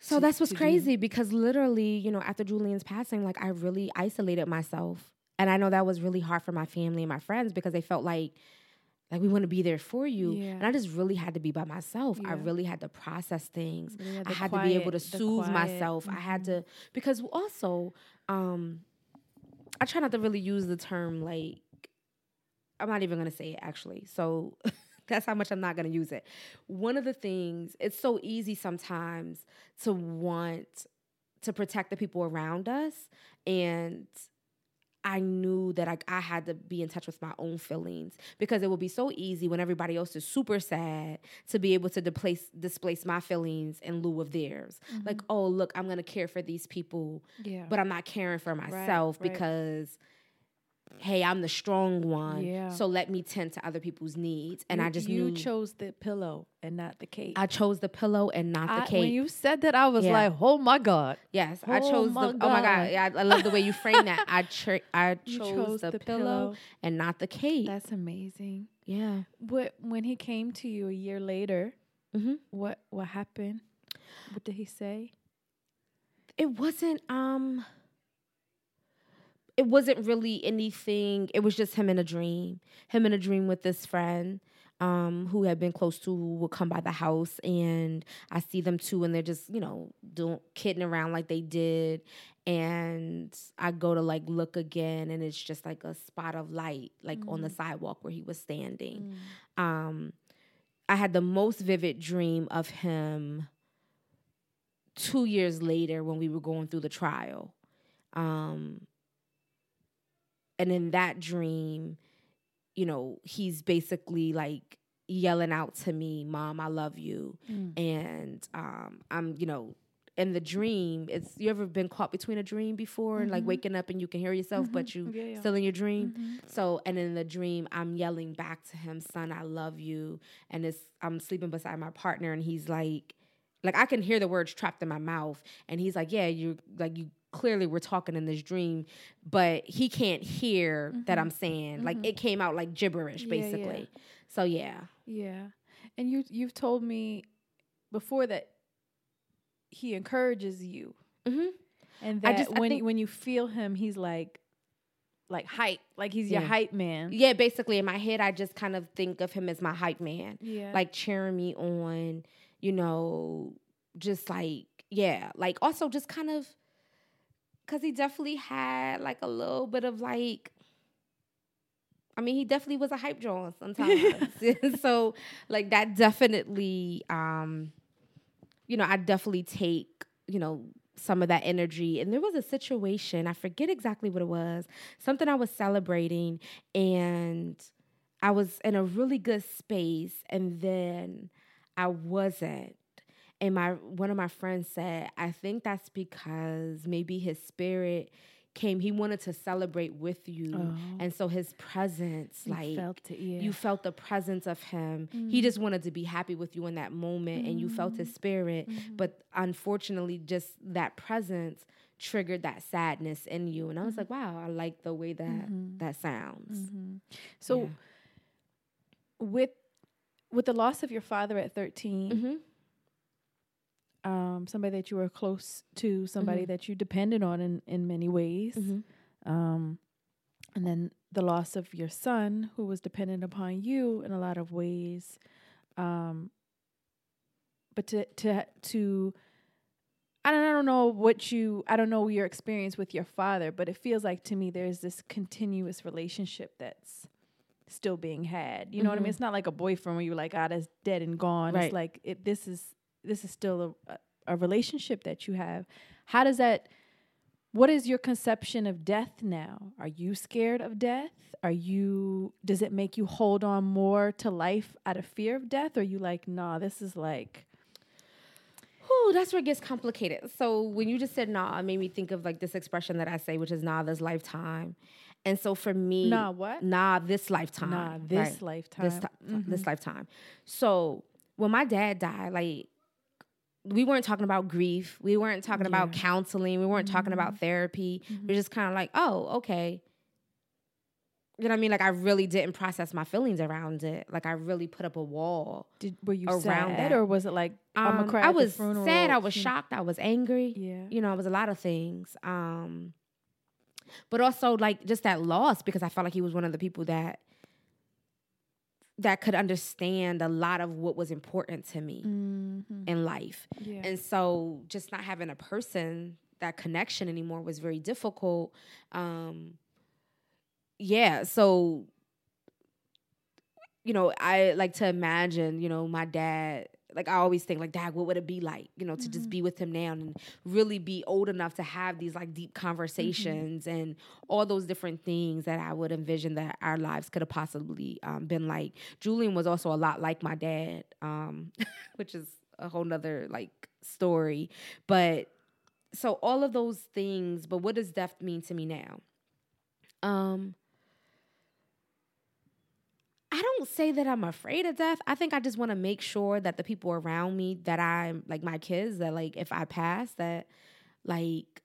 So to- that's what's crazy because literally, you know, after Julian's passing, like I really isolated myself. And I know that was really hard for my family and my friends because they felt like like we want to be there for you. Yeah. And I just really had to be by myself. I really had to process things. Had I had to be able to the soothe quiet, myself. I had to because also um I try not to really use the term like I'm not even gonna say it actually. So that's how much I'm not gonna use it. One of the things, it's so easy sometimes to want to protect the people around us. And I knew that I, I had to be in touch with my own feelings because it would be so easy when everybody else is super sad to be able to displace displace my feelings in lieu of theirs. Mm-hmm. Like, oh look, I'm gonna care for these people, yeah but I'm not caring for myself right. because hey, I'm the strong one. Yeah. So let me tend to other people's needs. And you, I just you knew chose the pillow and not the cake I chose the pillow and not the I- cake. when you said that i was Yeah. like oh my god Yes, I Oh chose my the. Oh my god! God. Yeah, I, I love the way you frame that. I I chose, chose the, the pillow, pillow. and not the cake. that's amazing yeah. what when he came to you a year later hmm what what happened what did he say It wasn't. Um. It wasn't really anything. It was just him in a dream. Him in a dream with this friend. Um, who had been close to would come by the house and I see them too and they're just, you know, doing kidding around like they did. And I go to like look again and it's just like a spot of light, like on the sidewalk where he was standing. um I had the most vivid dream of him two years later when we were going through the trial. Um and in that dream, you know, he's basically like yelling out to me, Mom, I love you. Mm. And um I'm, you know, in the dream, it's you ever been caught between a dream before and like Mhm. waking up and you can hear yourself, but you Yeah, yeah. still in your dream? Mhm. So, and in the dream, I'm yelling back to him, "Son, I love you." And it's I'm sleeping beside my partner, and he's like, like I can hear the words trapped in my mouth, and he's like, "Yeah, you're like you clearly we're talking in this dream, but he can't hear that I'm saying. Like it came out like gibberish, Mm-hmm. Yeah, yeah. basically. So yeah. Yeah. And you you've told me before that he encourages you. hmm And I that just- I when when you feel him, he's like like hype. Like he's your hype man. Yeah, basically in my head, I just kind of think of him as my hype man. Yeah. like cheering me on, you know, just like, yeah, like also just kind of, cause he definitely had like a little bit of like, I mean, he definitely was a hype draw sometimes. so like that definitely, um, you know, I definitely take, you know, some of that energy. And there was a situation, I forget exactly what it was, something I was celebrating and I was in a really good space and then I wasn't. And my one of my friends said, I think that's because maybe his spirit came, he wanted to celebrate with you. Oh. And so his presence, You like felt it, yeah. you felt the presence of him. He mm. just wanted to be happy with you in that moment and you felt his mm. spirit. Mm-hmm. But unfortunately, just that presence triggered that sadness in you. And I was mm. like, wow, I like the way that mm-hmm. that sounds. Mm-hmm. so Yeah. with with the loss of your father at 13, hmm um, somebody that you were close to, somebody Mm-hmm. that you depended on in, in many ways. Mhm. Um, and then the loss of your son, who was dependent upon you in a lot of ways. Um, but to to to I don't I don't know what you I don't know your experience with your father, but it feels like to me there's this continuous relationship that's still being had. You know what I mean? Mhm. It's not like a boyfriend where you're like, ah, that's dead and gone. Right. It's like it this is this is still a, a relationship that you have. How does that what is your conception of death now? Are you scared of death? Are you does it make you hold on more to life out of fear of death? Or are you like, nah, this is like Whew, that's where it gets complicated. So when you just said nah, it made me think of like this expression that I say, which is nah, this lifetime. And so for me, Nah, what? Nah, this lifetime. Nah, this right? lifetime. This, ti- this mm-hmm. lifetime. So when my dad died, like we weren't talking about grief. We weren't talking about counseling. We weren't talking about therapy. We are just kind of like, oh, okay. You know what I mean? Like I really didn't process my feelings around it. Like I really put up a wall. Did were you around sad that. or was it like I'm gonna Um, cry? I was sad. I was shocked. I was angry. Yeah. You know, it was a lot of things. Um, but also like just that loss because I felt like he was one of the people that that could understand a lot of what was important to me Mhm. in life. Yeah. And so just not having a person that connection anymore was very difficult. Um yeah, so you know, I like to imagine, you know, my dad like I always think like dad, what would it be like, you know, to just be with him now and really be old enough to have these like deep conversations and all those different things that I would envision that our lives could have possibly um, been like. Julian was also a lot like my dad, um, which is a whole nother like story. But so all of those things, but what does death mean to me now? Um I don't say that I'm afraid of death. I think I just want to make sure that the people around me that I'm like my kids that like if I pass that like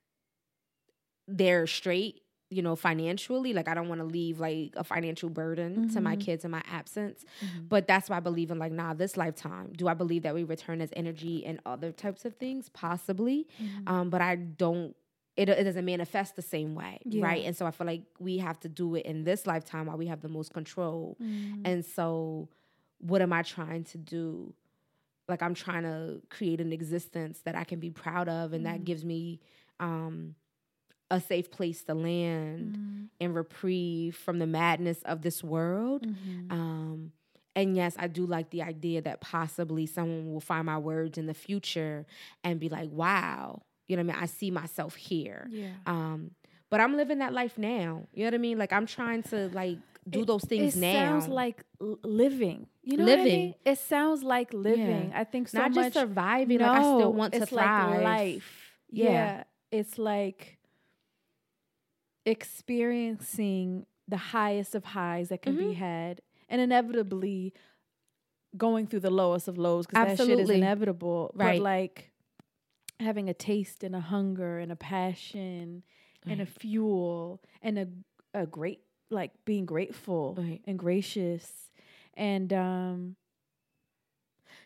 they're straight, you know, financially. Like I don't want to leave like a financial burden to my mm-hmm. kids in my absence. Mm-hmm. But that's why I believe in like nah, this lifetime. Do I believe that we return as energy and other types of things? Possibly. Mm-hmm. Um, but I don't it, it doesn't manifest the same way, Yeah. right? And so I feel like we have to do it in this lifetime while we have the most control. And so, what am I trying to do? Like, I'm trying to create an existence that I can be proud of, and that gives me um, a safe place to land and reprieve from the madness of this world. Um, and yes, I do like the idea that possibly someone will find my words in the future and be like, wow, you know what I mean? I see myself here. Yeah. Um, but I'm living that life now. You know what I mean? Like I'm trying to like do those things it now. It sounds like living. You know what I mean? It sounds like living. I think so not much just surviving. like I still No, want to it's thrive. like life. Yeah. Yeah. It's like experiencing the highest of highs that can Mm-hmm. be had and inevitably going through the lowest of lows because that shit is inevitable. Right. But like having a taste and a hunger and a passion and a fuel and a a great like being grateful Right. and gracious and um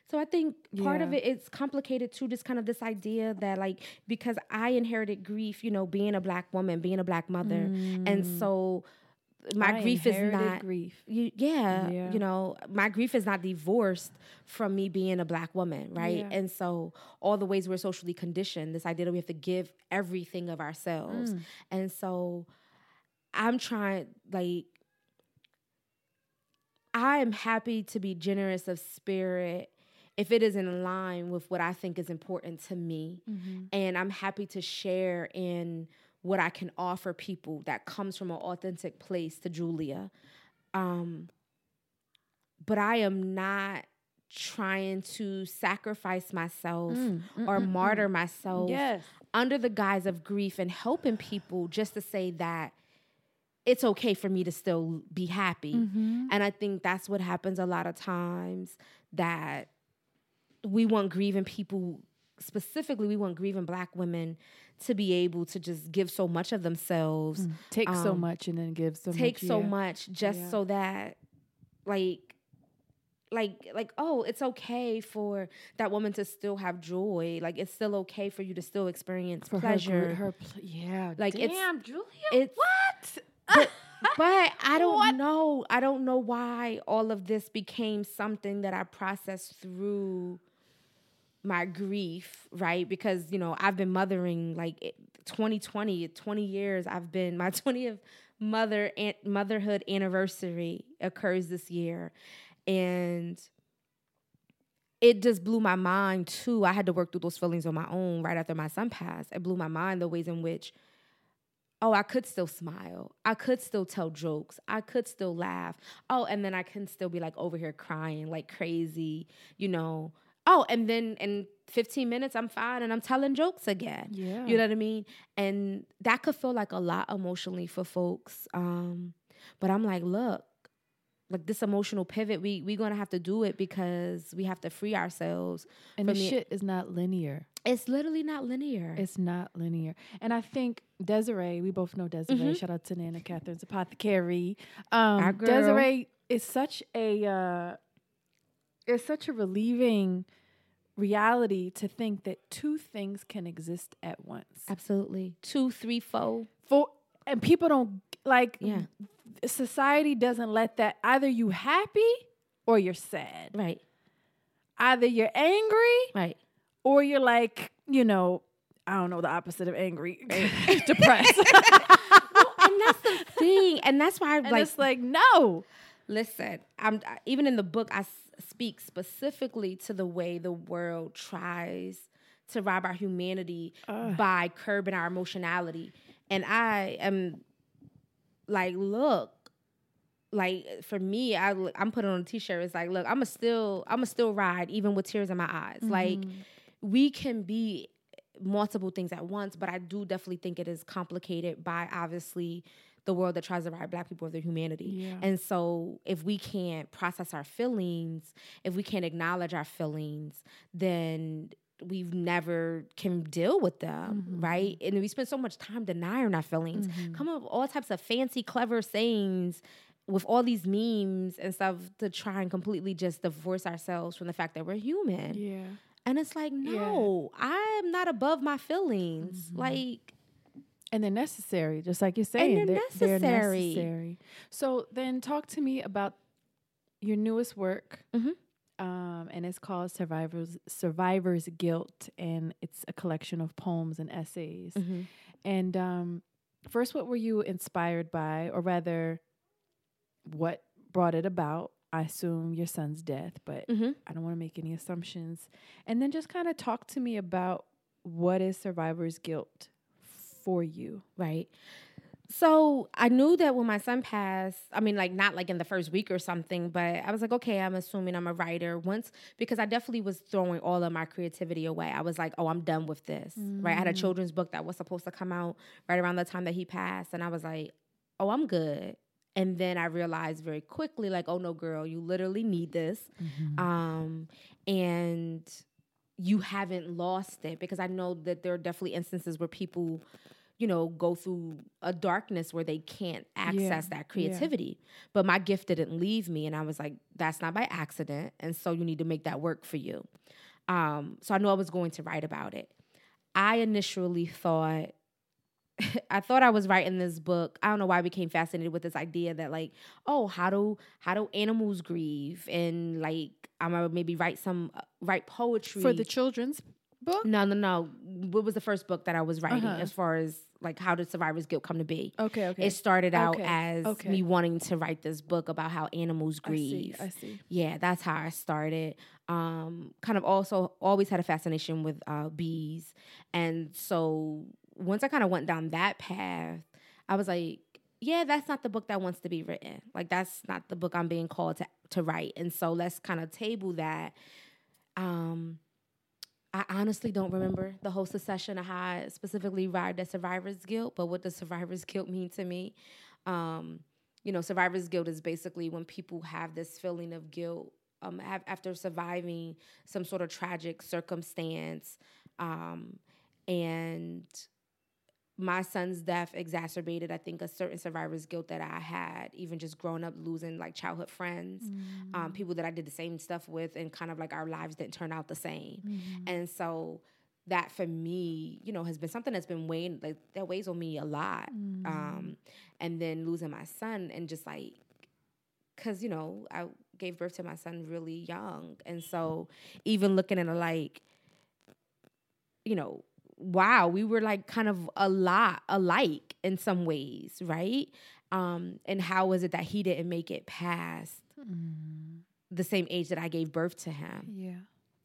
So I think part of Yeah. it it's complicated too, just kind of this idea that like because I inherited grief, you know, being a black woman, being a black mother, and so my. I grief is not grief. you, yeah, Yeah. you know, my grief is not divorced from me being a black woman, right? Yeah. And so all the ways we're socially conditioned, this idea that we have to give everything of ourselves. Mm. And so I'm trying like I am happy to be generous of spirit if it is in line with what I think is important to me. Mm-hmm. And I'm happy to share in what I can offer people that comes from an authentic place to Julia. Um, but I am not trying to sacrifice myself or martyr myself Yes. under the guise of grief and helping people just to say that it's okay for me to still be happy. Mm-hmm. And I think that's what happens a lot of times that we want grieving people specifically we want grieving black women to be able to just give so much of themselves Take so Um, much and then give so much. take much. so yeah. much just Yeah. so that like like like oh it's okay for that woman to still have joy like it's still okay for you to still experience for pleasure her, her pl- yeah. Like, it's- damn, Julia. it's what? but, but I don't What? know. I don't know why all of this became something that I processed through my grief, right? Because, you know, I've been mothering like it- 2020, 20 years. I've been my 20th mother an- motherhood anniversary occurs this year. And it just blew my mind too. I had to work through those feelings on my own right after my son passed. It blew my mind the ways in which oh, I could still smile. I could still tell jokes. I could still laugh. Oh, and then I can still be like over here crying like crazy, you know. Oh, and then in 15 minutes I'm fine and I'm telling jokes again. Yeah. You know what I mean? And that could feel like a lot emotionally for folks. Um, but I'm like, look, like this emotional pivot, we we gonna have to do it because we have to free ourselves. and the shit is not linear. It's literally not linear. It's not linear. And I think Desiree, we both know Desiree. Shout out to Nana Catherine's apothecary. Um, Our girl. Desiree is such a uh, it's such a relieving reality to think that two things can exist at once. Absolutely. Two, three, four. For and people don't like Yeah. society doesn't let that either you happy or you're sad. Right. Either you're angry Right. or you're like, you know, I don't know the opposite of angry, eh, depressed. and that's the thing, and that's why I and like. it's like, no. listen, I'm even in the book. I s- speak specifically to the way the world tries to rob our humanity by curbing our emotionality, and I am like, look. Like for me, I I'm putting on a t-shirt. It's like, look, I'm a still I'm a still ride even with tears in my eyes. Mm-hmm. Like we can be multiple things at once, but I do definitely think it is complicated by obviously the world that tries to rob black people of their humanity. Yeah. And so if we can't process our feelings, if we can't acknowledge our feelings, then we've never can deal with them, right? And we spend so much time denying our feelings. Come up with all types of fancy, clever sayings with all these memes and stuff to try and completely just divorce ourselves from the fact that we're human. Yeah. And it's like, no, I'm not above my feelings. Mm-hmm. Like, And they're necessary, just like you're saying. they're necessary. necessary. So then talk to me about your newest work. Mhm. Um, and it's called Survivor's Survivor's Guilt, and it's a collection of poems and essays. Mhm. And um, first, what were you inspired by, or rather, what brought it about? I assume your son's death, but Mhm. I don't want to make any assumptions. And then just kind of talk to me about what is survivor's guilt for you. right. So I knew that when my son passed, I mean, like not like in the first week or something, but I was like, okay, I'm assuming I'm a writer once because I definitely was throwing all of my creativity away. I was like, oh, I'm done with this, right? I had a children's book that was supposed to come out right around the time that he passed, and I was like, oh, I'm good. And then I realized very quickly, like, oh no, girl, you literally need this. Um, and you haven't lost it because I know that there are definitely instances where people, you know, go through a darkness where they can't access that creativity. But my gift didn't leave me, and I was like, that's not by accident, and so you need to make that work for you. Um, so I knew I was going to write about it. I initially thought I thought I was writing this book. I don't know why I became fascinated with this idea that like, oh, how do how do animals grieve and like I'm gonna maybe write some uh, write poetry For the children's book? No, no, no. What was the first book that I was writing Uh-huh. as far as like how did survivor's guilt come to be? Okay, okay. It started out Okay, as okay. me wanting to write this book about how animals I see, grieve. I see. Yeah, that's how I started. Um, kind of also always had a fascination with uh, bees, and so once I kind of went down that path, I was like, yeah, that's not the book that wants to be written. Like that's not the book I'm being called to to write. And so let's kind of table that. Um, I honestly don't remember the whole succession of how I specifically arrived at survivor's guilt, but what does survivor's guilt mean to me? Um, you know, survivor's guilt is basically when people have this feeling of guilt um, af- after surviving some sort of tragic circumstance. Um, and my son's death exacerbated, I think, a certain survivor's guilt that I had, even just growing up losing like childhood friends, um, people that I did the same stuff with, and kind of like our lives didn't turn out the same. And so that for me, you know, has been something that's been weighing like that weighs on me a lot. Um, and then losing my son and just like because you know I gave birth to my son really young, and so even looking at it like, you know, wow, we were like kind of a lot alike in some ways, right? Um, and how was it that he didn't make it past the same age that I gave birth to him? Yeah.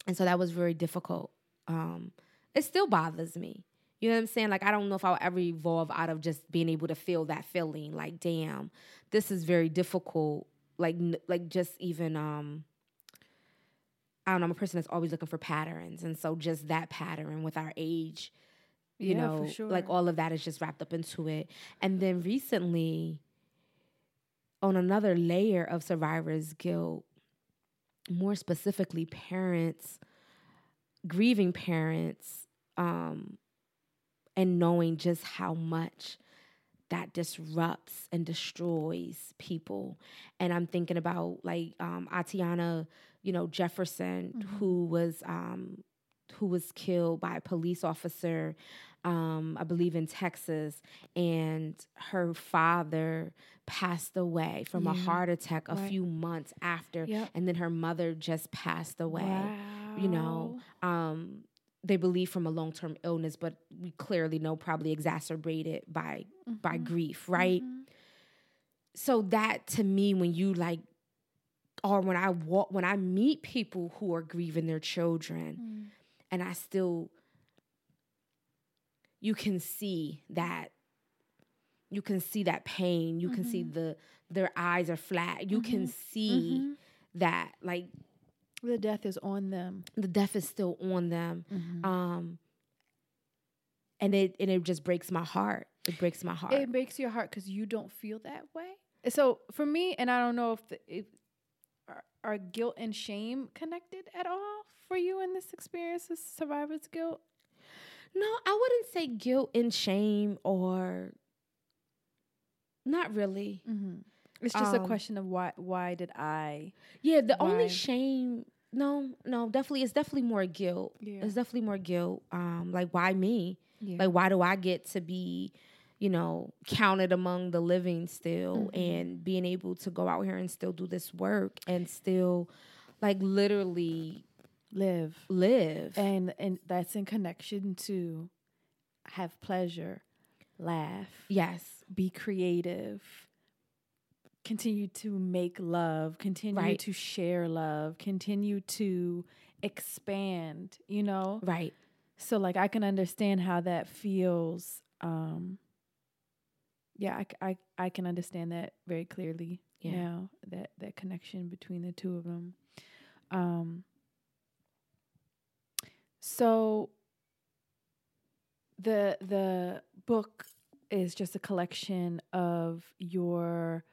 And so that was very difficult. Um, it still bothers me. You know what I'm saying? Like I don't know if I'll ever evolve out of just being able to feel that feeling. Like, damn, this is very difficult. Like, n- like just even um, I don't know. I'm a person that's always looking for patterns, and so just that pattern with our age, you Yeah, know, sure. like all of that is just wrapped up into it. And then recently, on another layer of survivor's guilt, more specifically, parents, grieving parents, um, and knowing just how much that disrupts and destroys people. And I'm thinking about like um, Atiana, you know, Jefferson, who was um, who was killed by a police officer, um, I believe in Texas, and her father passed away from a heart attack a Right. few months after, Yep. and then her mother just passed away. You know, um, they believe from a long term illness, but we clearly know probably exacerbated by by Mm-hmm. grief, right? So that to me, when you like, or when I walk, when I meet people who are grieving their children, Mm. and I still, you can see that. You can see that pain. You can see Mm-hmm. the their eyes are flat. You can see Mm-hmm. that like The death is on them. the death is still on them. Mm-hmm. Um and it and it just breaks my heart. It breaks my heart. It breaks your heart because you don't feel that way. So for me, and I don't know if, the, if are, are guilt and shame connected at all for you in this experience of survivor's guilt. no, I wouldn't say guilt and shame or not really. Mm-hmm. It's just a Um, question of why. Why did I? Yeah, the only shame no, no, definitely it's definitely more guilt. Yeah. It's definitely more guilt. Um like why me? Yeah. Like why do I get to be you know, counted among the living still Mm-hmm. and being able to go out here and still do this work and still like literally live live. and and that's in connection to have pleasure, laugh, yes. be creative, continue to make love, continue Right. to share love, continue to expand, you know? Right. So like I can understand how that feels um yeah, I I can understand that very clearly Yeah. now that that connection between the two of them. Um so the the book is just a collection of your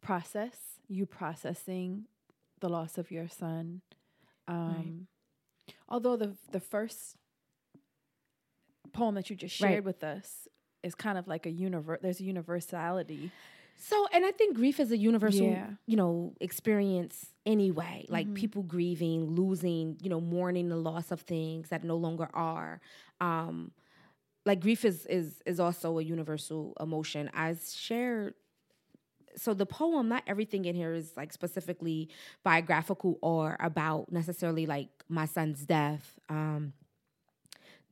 process, you processing the loss of your son. Um although the the first poem that you just shared Right. with us is kind of like a universe. There's a universality. So, and I think grief is a universal, Yeah. Mm-hmm. you know, experience anyway. Like people grieving, losing, you know, mourning the loss of things that no longer are. Um, like grief is is is also a universal emotion. I shared. So the poem, not everything in here is like specifically biographical or about necessarily like my son's death. Um,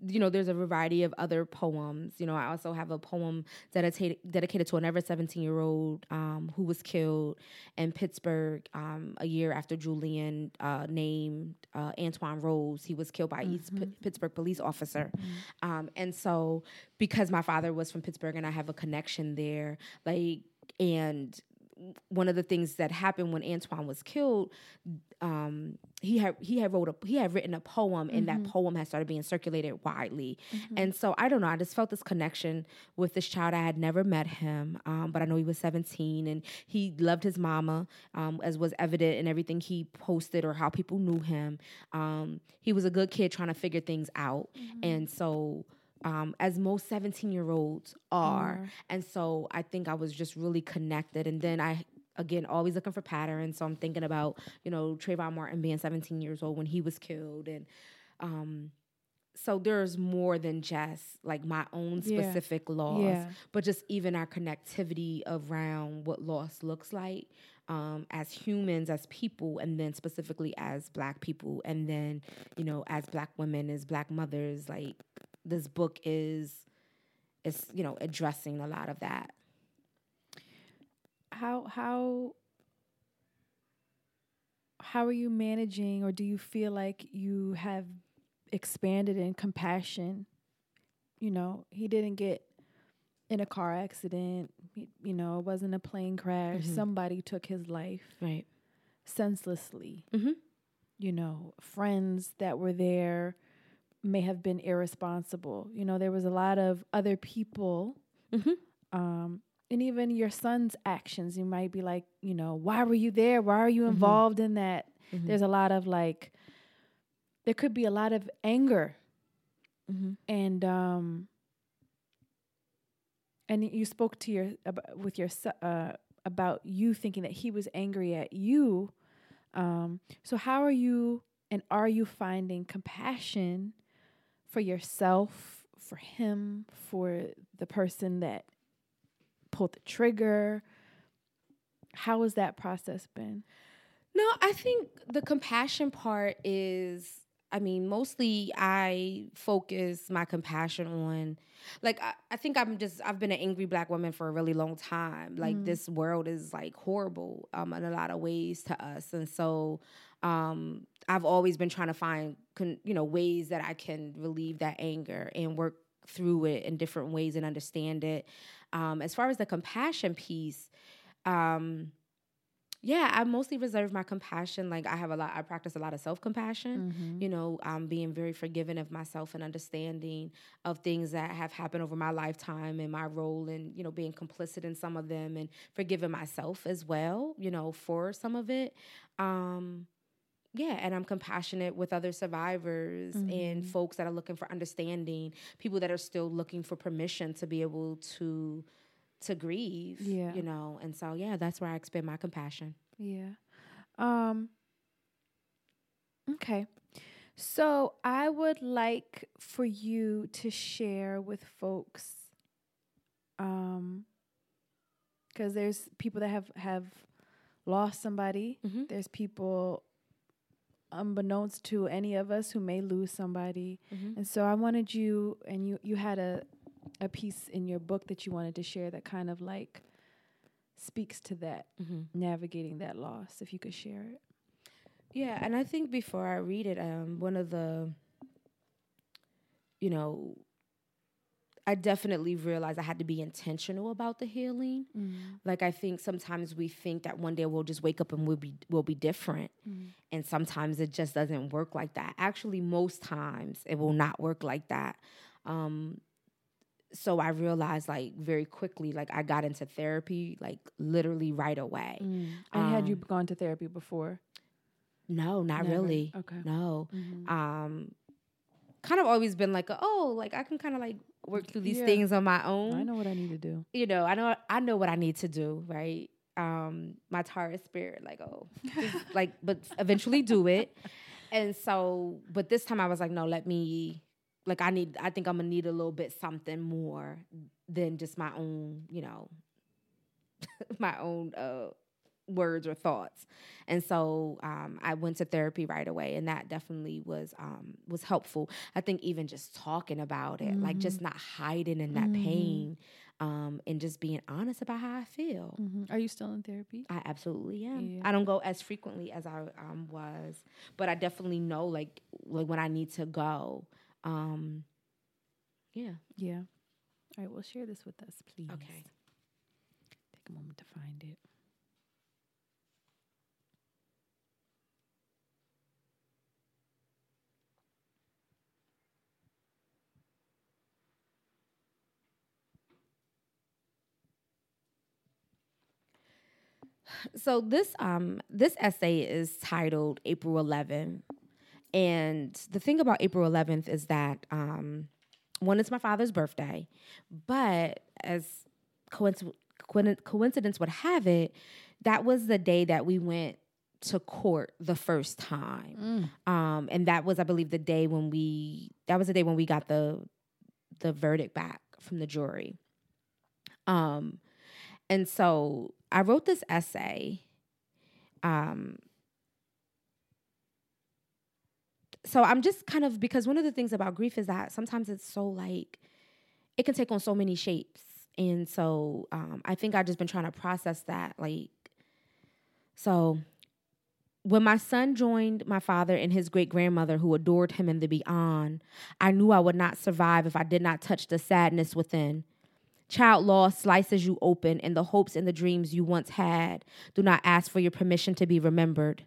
you know, there's a variety of other poems. You know, I also have a poem dedicated dedicated to another 17 year old um, who was killed in Pittsburgh um, a year after Julian uh, named uh, Antwon Rose. He was killed by East P- Pittsburgh police officer. Um, and so, because my father was from Pittsburgh and I have a connection there, like, and one of the things that happened when Antwon was killed, um, he had he had wrote a he had written a poem, and that poem had started being circulated widely. And so I don't know, I just felt this connection with this child. I had never met him, um, but I know he was seventeen, and he loved his mama, um, as was evident in everything he posted or how people knew him. Um, he was a good kid trying to figure things out, and so um, as most 17 year olds are. And so I think I was just really connected. And then I, again, always looking for patterns. So I'm thinking about, you know, Trayvon Martin being 17 years old when he was killed. And um, so there's more than just like my own Yeah. specific loss, Yeah. but just even our connectivity around what loss looks like. Um, as humans, as people, and then specifically as Black people, and then you know, as Black women, as Black mothers, like this book is is you know addressing a lot of that. How how how are you managing, or do you feel like you have expanded in compassion? You know, he didn't get in a car accident. he- You know, it wasn't a plane crash. Somebody took his life Right. senselessly. Mhm. You know, friends that were there may have been irresponsible. You know, there was a lot of other people, um, and even your son's actions. You might be like, you know, why were you there? Why are you involved in that? There's a lot of like, there could be a lot of anger, and um, and you spoke to your ab- with your uh, about you thinking that he was angry at you. Um, so how are you and are you finding compassion for yourself, for him, for the person that pulled the trigger? How has that process been? No, I think the compassion part is, I mean, mostly I focus my compassion on, like, I, I think I'm just, I've been an angry black woman for a really long time. Like, this world is like horrible um, in a lot of ways to us. And so, um, I've always been trying to find, con- you know, ways that I can relieve that anger and work through it in different ways and understand it. Um, as far as the compassion piece, um, yeah, I mostly reserve my compassion. Like I have a lot, I practice a lot of self compassion. You know, um, being very forgiving of myself and understanding of things that have happened over my lifetime and my role, and you know, being complicit in some of them, and forgiving myself as well. You know, for some of it. Um, yeah, and I'm compassionate with other survivors and folks that are looking for understanding, people that are still looking for permission to be able to to grieve. Yeah. You know, and so yeah, that's where I expend my compassion. Yeah. Um Okay. So I would like for you to share with folks um cuz there's people that have have lost somebody. Mhm. There's people unbeknownst to any of us who may lose somebody. Mhm. And so I wanted you and you you had a a piece in your book that you wanted to share that kind of like speaks to that Mhm. navigating that loss if you could share it Yeah, and I think before I read it, um, one of the, you know, I definitely realized I had to be intentional about the healing. Like I think sometimes we think that one day we'll just wake up and we'll be we'll be different, and sometimes it just doesn't work like that. Actually, most times it will not work like that. Um, so I realized like very quickly, like I got into therapy like literally right away. and had you gone to therapy before No, not Never. really. Okay. No. Mhm. Um, kind of always been like, a, oh, like I can kind of like work through these Yeah. things on my own. I know what I need to do. You know, I know I know what I need to do, right? Um, my Taurus spirit, like, oh, like, but eventually do it. And so, but this time I was like, no, let me, like, I need, I think I'm gonna need a little bit something more than just my own, you know, my own uh words or thoughts. And so um, I went to therapy right away, and that definitely was um, was helpful. I think even just talking about it, like just not hiding in that Mhm. pain, um, and just being honest about how I feel. Mhm. Are you still in therapy? I absolutely am. Yeah. I don't go as frequently as I um, was, but I definitely know like like when I need to go. Um, yeah. Yeah. All right. Well, share this with us, please. Okay. Take a moment to find it. So this um this essay is titled April 11th, and the thing about April 11th is that um one it's my father's birthday, but as coinc- coin- coincidence would have it, that was the day that we went to court the first time. Um, and that was, I believe, the day when we that was the day when we got the the verdict back from the jury. Um, and so I wrote this essay. Um, so I'm just kind of because one of the things about grief is that sometimes it's so like it can take on so many shapes, and so um, I think I've just been trying to process that. Like, so when my son joined my father and his great grandmother, who adored him in the beyond, I knew I would not survive if I did not touch the sadness within. Child loss slices you open, and the hopes and the dreams you once had do not ask for your permission to be remembered.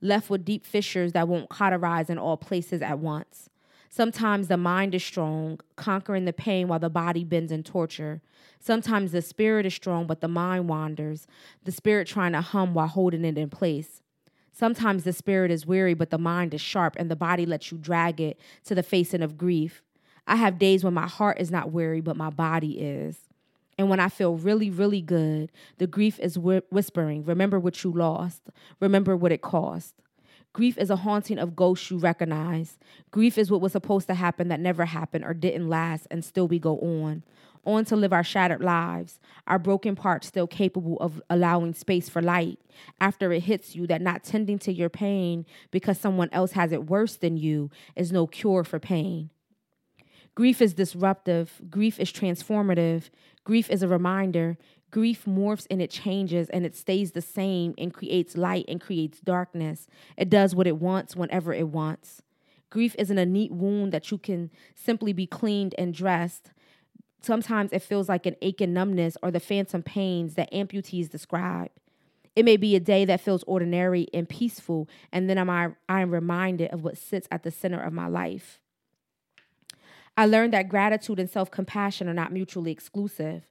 Left with deep fissures that won't cauterize in all places at once. Sometimes the mind is strong, conquering the pain while the body bends in torture. Sometimes the spirit is strong, but the mind wanders, the spirit trying to hum while holding it in place. Sometimes the spirit is weary, but the mind is sharp, and the body lets you drag it to the facing of grief. I have days when my heart is not weary, but my body is. And when I feel really, really good, the grief is whi- whispering, Remember what you lost. Remember what it cost. Grief is a haunting of ghosts you recognize. Grief is what was supposed to happen that never happened or didn't last, and still we go on. On to live our shattered lives, our broken parts still capable of allowing space for light. After it hits you, that not tending to your pain because someone else has it worse than you is no cure for pain. Grief is disruptive. Grief is transformative. Grief is a reminder. Grief morphs and it changes and it stays the same and creates light and creates darkness. It does what it wants whenever it wants. Grief isn't a neat wound that you can simply be cleaned and dressed. Sometimes it feels like an ache and numbness or the phantom pains that amputees describe. It may be a day that feels ordinary and peaceful, and then I'm, I am reminded of what sits at the center of my life. I learned that gratitude and self compassion are not mutually exclusive.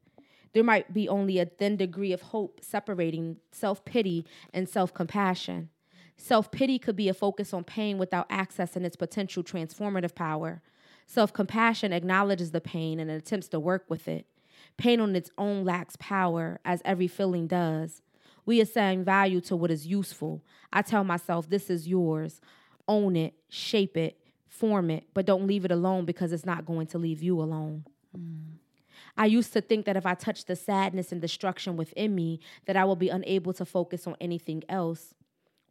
There might be only a thin degree of hope separating self pity and self compassion. Self pity could be a focus on pain without accessing its potential transformative power. Self compassion acknowledges the pain and attempts to work with it. Pain on its own lacks power, as every feeling does. We assign value to what is useful. I tell myself, this is yours. Own it, shape it, form it, but don't leave it alone because it's not going to leave you alone. Mm. I used to think that if I touched the sadness and destruction within me, that I will be unable to focus on anything else.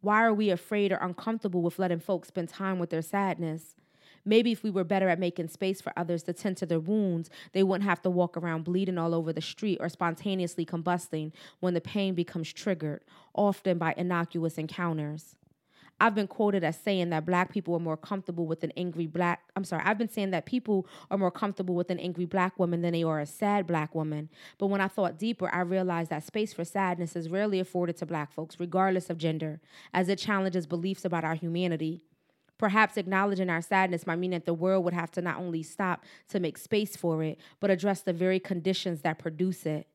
Why are we afraid or uncomfortable with letting folks spend time with their sadness? Maybe if we were better at making space for others to tend to their wounds, they wouldn't have to walk around bleeding all over the street or spontaneously combusting when the pain becomes triggered, often by innocuous encounters. I've been quoted as saying that black people are more comfortable with an angry black. I'm sorry, I've been saying that people are more comfortable with an angry black woman than they are a sad black woman. But when I thought deeper, I realized that space for sadness is rarely afforded to black folks, regardless of gender, as it challenges beliefs about our humanity. Perhaps acknowledging our sadness might mean that the world would have to not only stop to make space for it, but address the very conditions that produce it.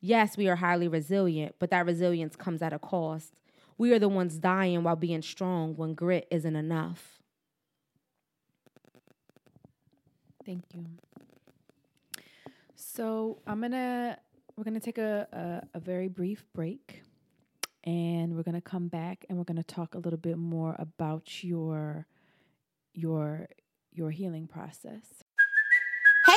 Yes, we are highly resilient, but that resilience comes at a cost. We are the ones dying while being strong when grit isn't enough. Thank you. So I'm gonna we're gonna take a, a, a very brief break and we're gonna come back and we're gonna talk a little bit more about your your your healing process.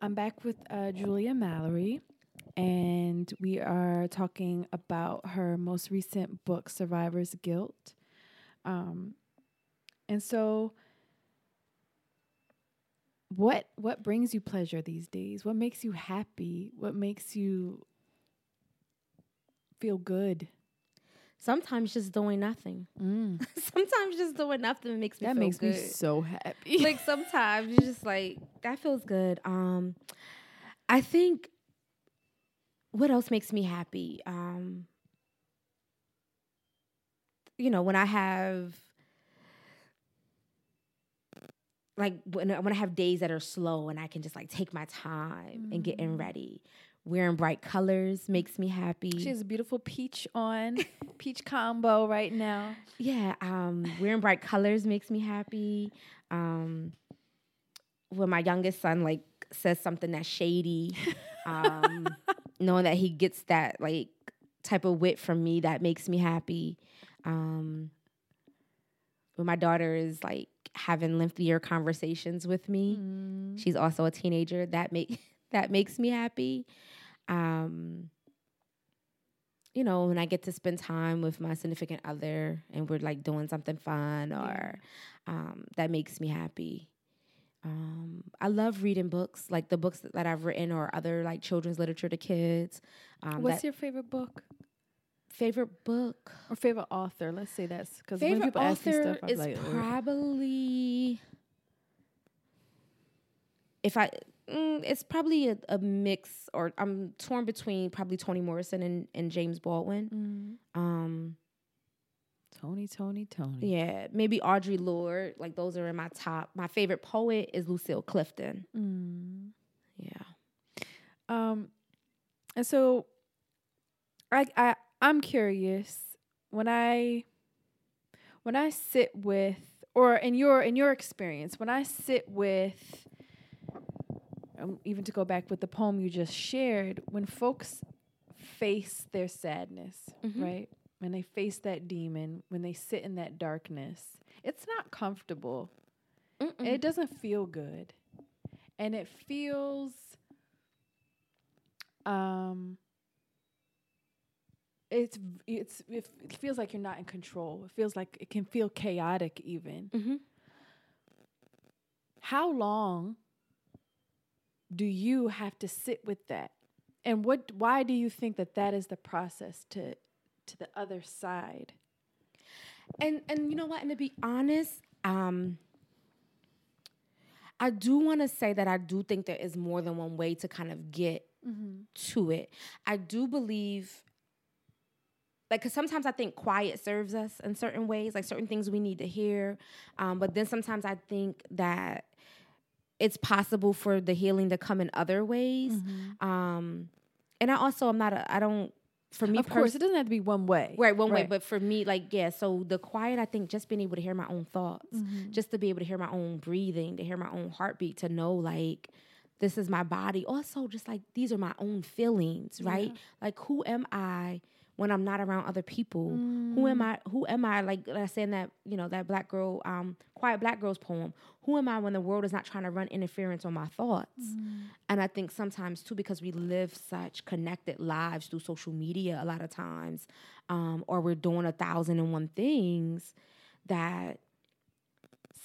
I'm back with uh, Julia Mallory, and we are talking about her most recent book, Survivor's Guilt. Um, and so, what what brings you pleasure these days? What makes you happy? What makes you feel good? Sometimes just doing nothing. sometimes just doing nothing makes me That makes good. me so happy. like sometimes you're just like that feels good. Um, I think what else makes me happy? Um, you know, when I have like when I- when I have days that are slow and I can just like take my time and get in ready. Wearing bright colors makes me happy. she has a beautiful peach on, peach combo right now. Yeah, um, wearing bright colors makes me happy. Um, when my youngest son like says something that's shady, um, knowing that he gets that like type of wit from me, that makes me happy. Um, when my daughter is like having lengthier conversations with me, she's also a teenager. That make that makes me happy. Um, you know, when I get to spend time with my significant other and we're like doing something fun or um, that makes me happy. Um, I love reading books, like the books that I've written or other like children's literature to kids. Um, What's your favorite book favorite book? or favorite author? Let's say that's because when Favorite people ask me author stuff, I'm is like, probably if I. Mm, it's probably a, a mix, or I'm torn between probably Toni Morrison and, and James Baldwin. Mm. Um, Tony, Tony, Tony. Yeah, maybe Audre Lorde. Like those are in my top. My favorite poet is Lucille Clifton. Mm. Yeah. Um, and so, I I I'm curious when I when I sit with, or in your in your experience, when I sit with, um, even to go back with the poem you just shared, when folks face their sadness, right? When they face that demon, when they sit in that darkness, it's not comfortable. It doesn't feel good. And it feels um it's it's it, it feels like you're not in control. It feels like it can feel chaotic even. Mhm. How long do you have to sit with that? And what why do you think that that is the process to to the other side? And and you know what? And to be honest, um, I do want to say that I do think there is more than one way to kind of get to it. I do believe like because sometimes I think quiet serves us in certain ways, like certain things we need to hear. Um, but then sometimes I think that it's possible for the healing to come in other ways. Mm-hmm. Um, and I also I'm not a I don't for me of course, pers- it doesn't have to be one way. Right, one way. But for me, like, yeah, so the quiet, I think just being able to hear my own thoughts, Mm-hmm. just to be able to hear my own breathing, to hear my own heartbeat, to know, like, this is my body. Also, just like, these are my own feelings, right? Like, who am I when I'm not around other people? Who am I? Who am I? Like, like I said in that, you know, that black girl, um, quiet black girl's poem. Who am I when the world is not trying to run interference on my thoughts? And I think sometimes too, because we live such connected lives through social media a lot of times, um, or we're doing a thousand and one things, that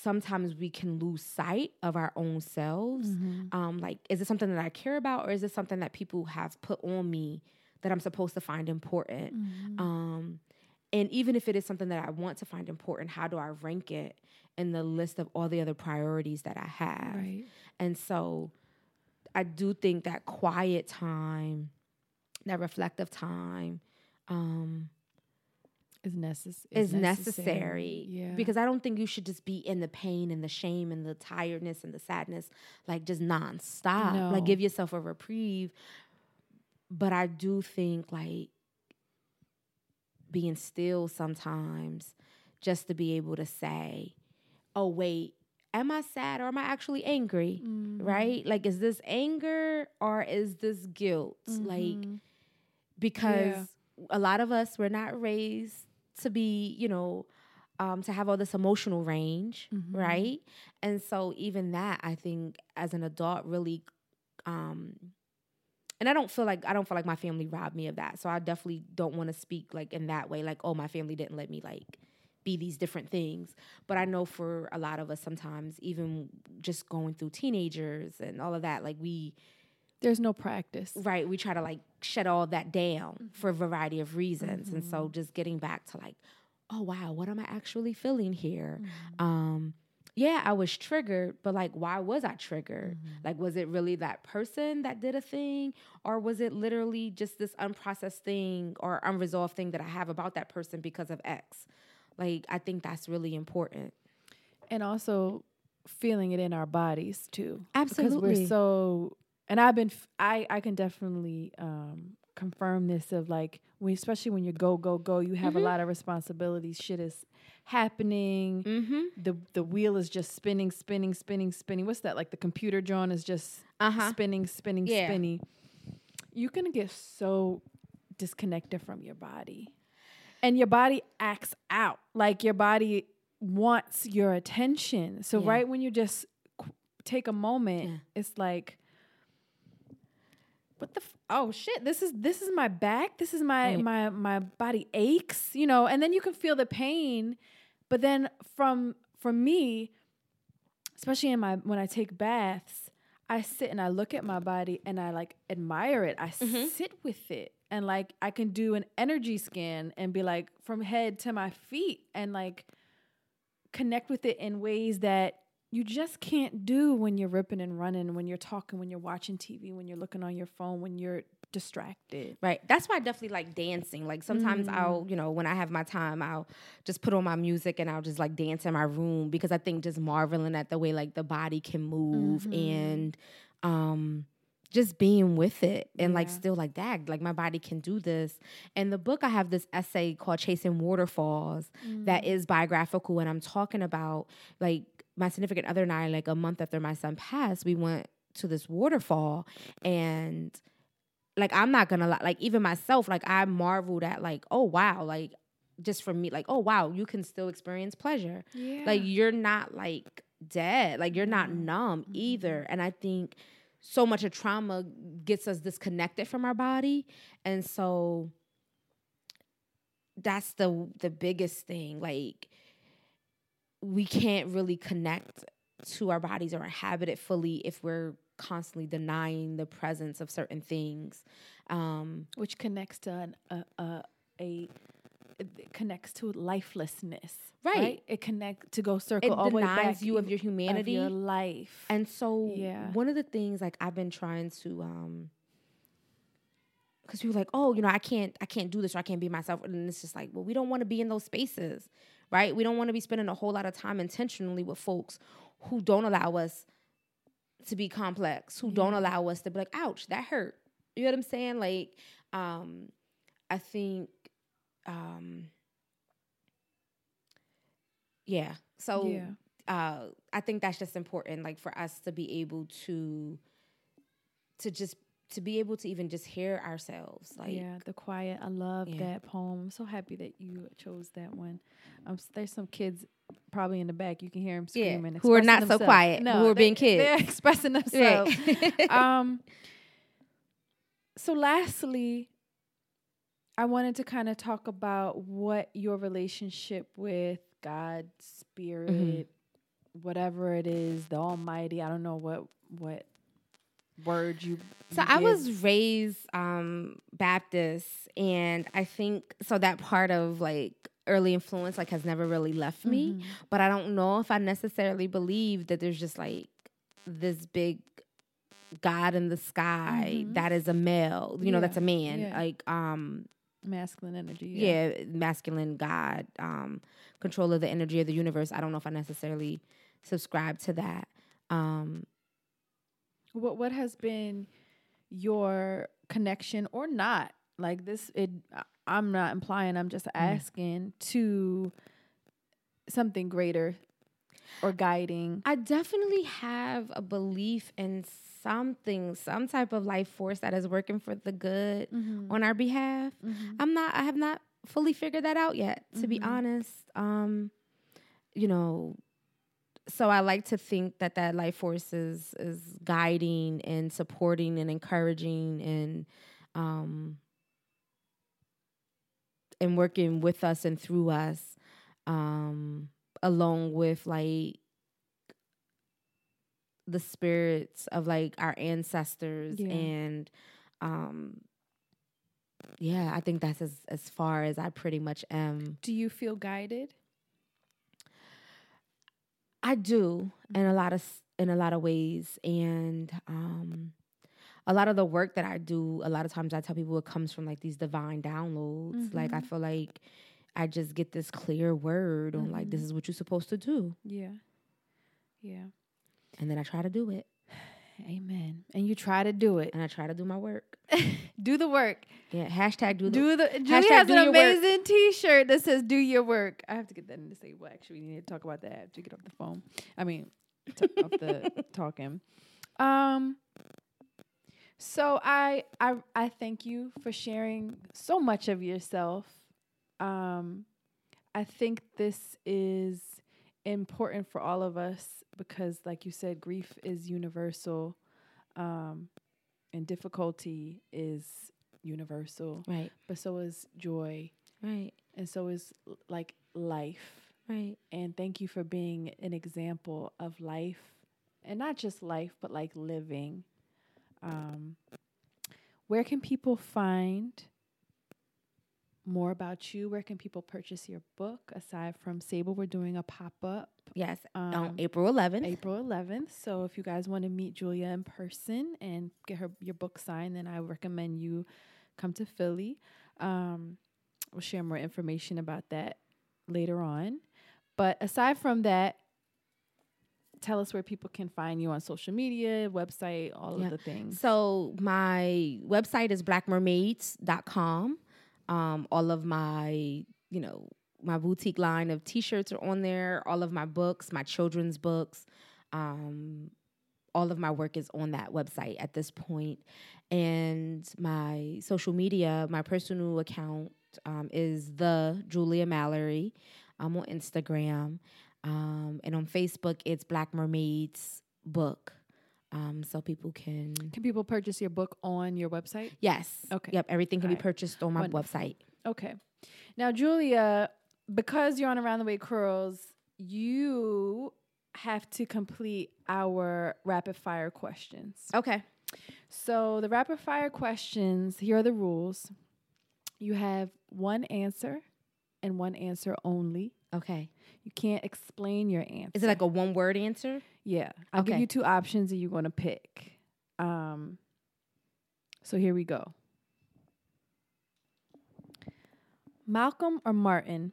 sometimes we can lose sight of our own selves. Um, like, is it something that I care about, or is it something that people have put on me that I'm supposed to find important? Um, and even if it is something that I want to find important, how do I rank it in the list of all the other priorities that I have? Right. And so I do think that quiet time, that reflective time, um, is, necess- is necessary. Yeah. Because I don't think you should just be in the pain and the shame and the tiredness and the sadness, like just nonstop. No. Like give yourself a reprieve. But I do think like being still sometimes just to be able to say, oh, wait, am I sad or am I actually angry? Right? Like, is this anger or is this guilt? Like, because a lot of us were not raised to be, you know, um, to have all this emotional range, right? And so even that, I think, as an adult, really, um, and I don't feel like I don't feel like my family robbed me of that. So I definitely don't want to speak like in that way, like, oh, my family didn't let me like be these different things. But I know for a lot of us, sometimes even just going through teenagers and all of that, like we There's no practice. right we try to like shut all that down mm-hmm. for a variety of reasons and so mm-hmm. just getting back to like oh wow what am i actually feeling here mm-hmm. um yeah i was triggered but like why was i triggered like was it really that person that did a thing or was it literally just this unprocessed thing or unresolved thing that i have about that person because of x like i think that's really important and also feeling it in our bodies too. Absolutely. Because we're so, and I've been, I I can definitely um, confirm this of like, we especially when you go go go, you have a lot of responsibilities. Shit is happening. The the wheel is just spinning, spinning, spinning, spinning. What's that? Like the computer John is just Uh-huh. spinning, spinning, Yeah. spinning. You can get so disconnected from your body and your body acts out like your body wants your attention so Yeah. right when you just qu- take a moment it's like what the f- oh shit this is this is my back this is my Right. my my body aches you know and then you can feel the pain but then from for me especially in my when i take baths i sit and i look at my body and i like admire it i mm-hmm. sit with it and like i can do an energy scan and be like from head to my feet and like connect with it in ways that you just can't do when you're ripping and running, when you're talking, when you're watching TV, when you're looking on your phone, when you're distracted. Right. That's why I definitely like dancing. Like sometimes Mm. I'll, you know, when I have my time, I'll just put on my music and I'll just like dance in my room because I think just marveling at the way like the body can move Mm-hmm. and um just being with it and like still like that like my body can do this and the book i have this essay called chasing waterfalls Mm. that is biographical and i'm talking about like my significant other and i like a month after my son passed we went to this waterfall and like I'm not gonna lie, like even myself, like I marveled at like, oh wow, like just for me, like, oh wow, you can still experience pleasure. Yeah. Like you're not like dead, like you're not mm-hmm. numb mm-hmm. either. And I think so much of trauma gets us disconnected from our body. And so that's the the biggest thing. Like we can't really connect to our bodies or inhabit it fully if we're constantly denying the presence of certain things. Um, Which connects to an, a, a, a it connects to lifelessness. Right. It connects to go circle It all the way denies you of your humanity. your life. and so Yeah. one of the things like I've been trying to um because people are like, oh, you know, I can't, I can't do this or I can't be myself, and it's just like, well, we don't want to be in those spaces, right? We don't want to be spending a whole lot of time intentionally with folks who don't allow us to be complex, who don't allow us to be like, ouch, that hurt. You know what I'm saying? Like, um, I think, um, yeah. So, Yeah. uh, I think that's just important, like for us to be able to, to just to be able to even just hear ourselves, like yeah, the quiet. I love Yeah. that poem. I'm so happy that you chose that one. Um, there's some kids probably in the back. You can hear them Yeah, screaming, who are not so themselves. quiet, who are being they- They're kids. expressing themselves. Right. um. So, lastly, I wanted to kind of talk about what your relationship with God, Spirit, Mm-hmm. whatever it is, the Almighty. I don't know what what word you. So you I give. was raised um Baptist and I think so that part of like early influence like has never really left me, but I don't know if I necessarily believe that there's just like this big God in the sky that is a male, you know, that's a man. yeah. Like um masculine energy. yeah, masculine God, um, control of the energy of the universe. I don't know if I necessarily subscribe to that. Um, What what has been your connection or not? Like this it I'm not implying, I'm just mm. asking to something greater or guiding. I definitely have a belief in something, some type of life force that is working for the good mm-hmm. on our behalf. Mm-hmm. I'm not, I have not fully figured that out yet, to be mm-hmm. honest. Um, you know, so I like to think that that life force is is guiding and supporting and encouraging and um and working with us and through us um along with like the spirits of like our ancestors Yeah. and um yeah i think that's as as far as i pretty much am Do you feel guided? I do mm-hmm. in a lot of in a lot of ways, and um, a lot of the work that I do. A lot of times, I tell people it comes from like these divine downloads. Like I mm-hmm. feel like I just get this clear word on like this mm-hmm. is what you're supposed to do, Yeah. Yeah. and then I try to do it, Amen. And you try to do it. and I try to do my work. Do the work. Yeah, hashtag do the Do the Julie has do an work. amazing T-shirt that says "Do your work." I have to get that in the table. Actually, we need to talk about that after you get off the phone. I mean, t- off the talking. Um. So I I I thank you for sharing so much of yourself. Um, I think this is important for all of us because, like you said, grief is universal. Um, and difficulty is universal. Right, but so is joy. Right, and so is l- like life. Right. and thank you for being an example of life and not just life but like living. Um where can people find more about you where can people purchase your book aside from sable we're doing a pop-up Yes, Um, on April 11th. April 11th. So if you guys want to meet Julia in person and get her your book signed, then I recommend you come to Philly. Um, we'll share more information about that later on. But aside from that, tell us where people can find you on social media, website, all Yeah. of the things. So my website is blackmermaids.com. Um, all of my, you know, my boutique line of t-shirts are on there. All of my books, my children's books, um, all of my work is on that website at this point. And my social media, my personal account um, is the Julia Mallory. I'm on Instagram. Um, and on Facebook, it's Black Mermaids Book. Um, so people can can people purchase your book on your website? Yes. Okay. Yep. Everything can be Alright. purchased on my Wonderful. website. Okay. Now, Julia, because you're on Around the Way Curls, you have to complete our rapid fire questions. Okay. So, the rapid fire questions here are the rules. You have one answer and one answer only. Okay. You can't explain your answer. Is it like a one word answer? Yeah. I'll give you two options and you're going to pick. Um, so, here we go. Malcolm or Martin?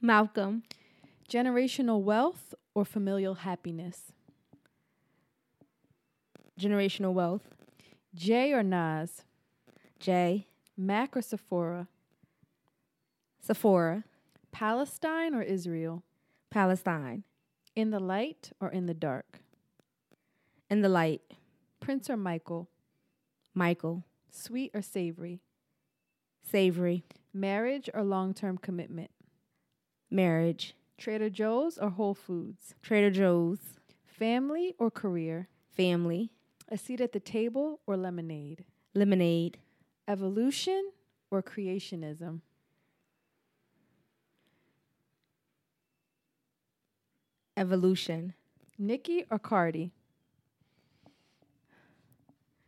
Malcolm. Generational wealth or familial happiness? Generational wealth. Jay or Nas? Jay. Mac or Sephora? Sephora. Palestine or Israel? Palestine. In the light or in the dark? In the light. Prince or Michael? Michael. Sweet or savory? Savory. Marriage or long term commitment? Marriage. Trader Joe's or Whole Foods? Trader Joe's. Family or career? Family. A seat at the table or lemonade? Lemonade. Evolution or creationism? Evolution. Nikki or Cardi?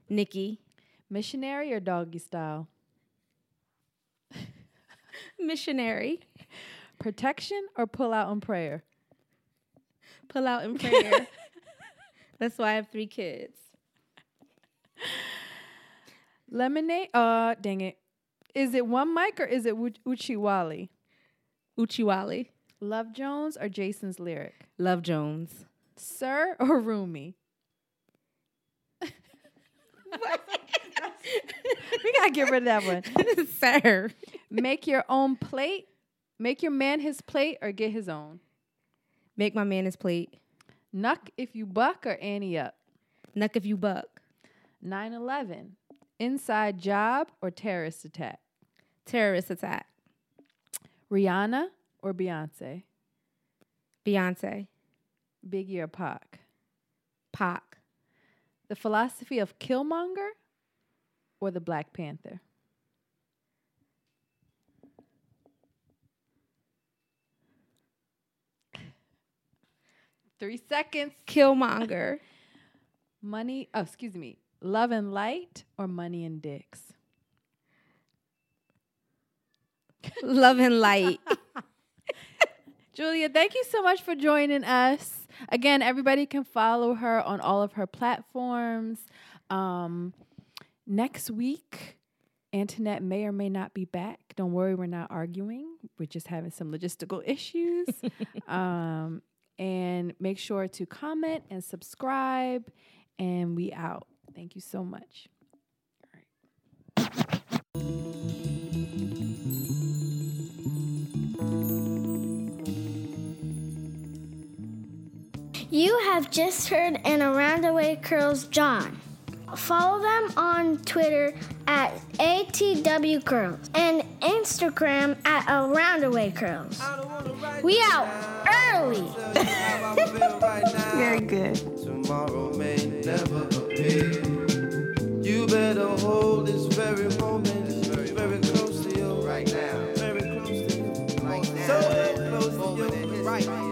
Nikki. Missionary or doggy style? Missionary. Protection or pull out in prayer? Pull out in prayer. That's why I have three kids. Lemonade. Uh, dang it. Is it one mic or is it Uch- Uchiwali? Uchiwali. Love Jones or Jason's lyric? Love Jones. Sir or Rumi? we gotta get rid of that one. Sir. Make your own plate. Make your man his plate or get his own. Make my man his plate. Nuck if you buck or Ante up. Nuck if you buck. 9 11. Inside job or terrorist attack. Terrorist attack. Rihanna or Beyonce. Beyonce. Biggie or Pac. Pac. The philosophy of Killmonger or the Black Panther. Three seconds. Killmonger. Money, oh, excuse me. Love and light or money and dicks? Love and light. Julia, thank you so much for joining us. Again, everybody can follow her on all of her platforms. Um, next week, Antoinette may or may not be back. Don't worry, we're not arguing. We're just having some logistical issues. um, and make sure to comment and subscribe. And we out. Thank you so much. You have just heard an Around the Way Curls John. Follow them on Twitter at ATW Curls and Instagram at Around the Way Curls. We out early. Very good. Tomorrow may never appear. You better hold this very moment very, close to you right now. Very close to you. Like that. So close to you. Right. So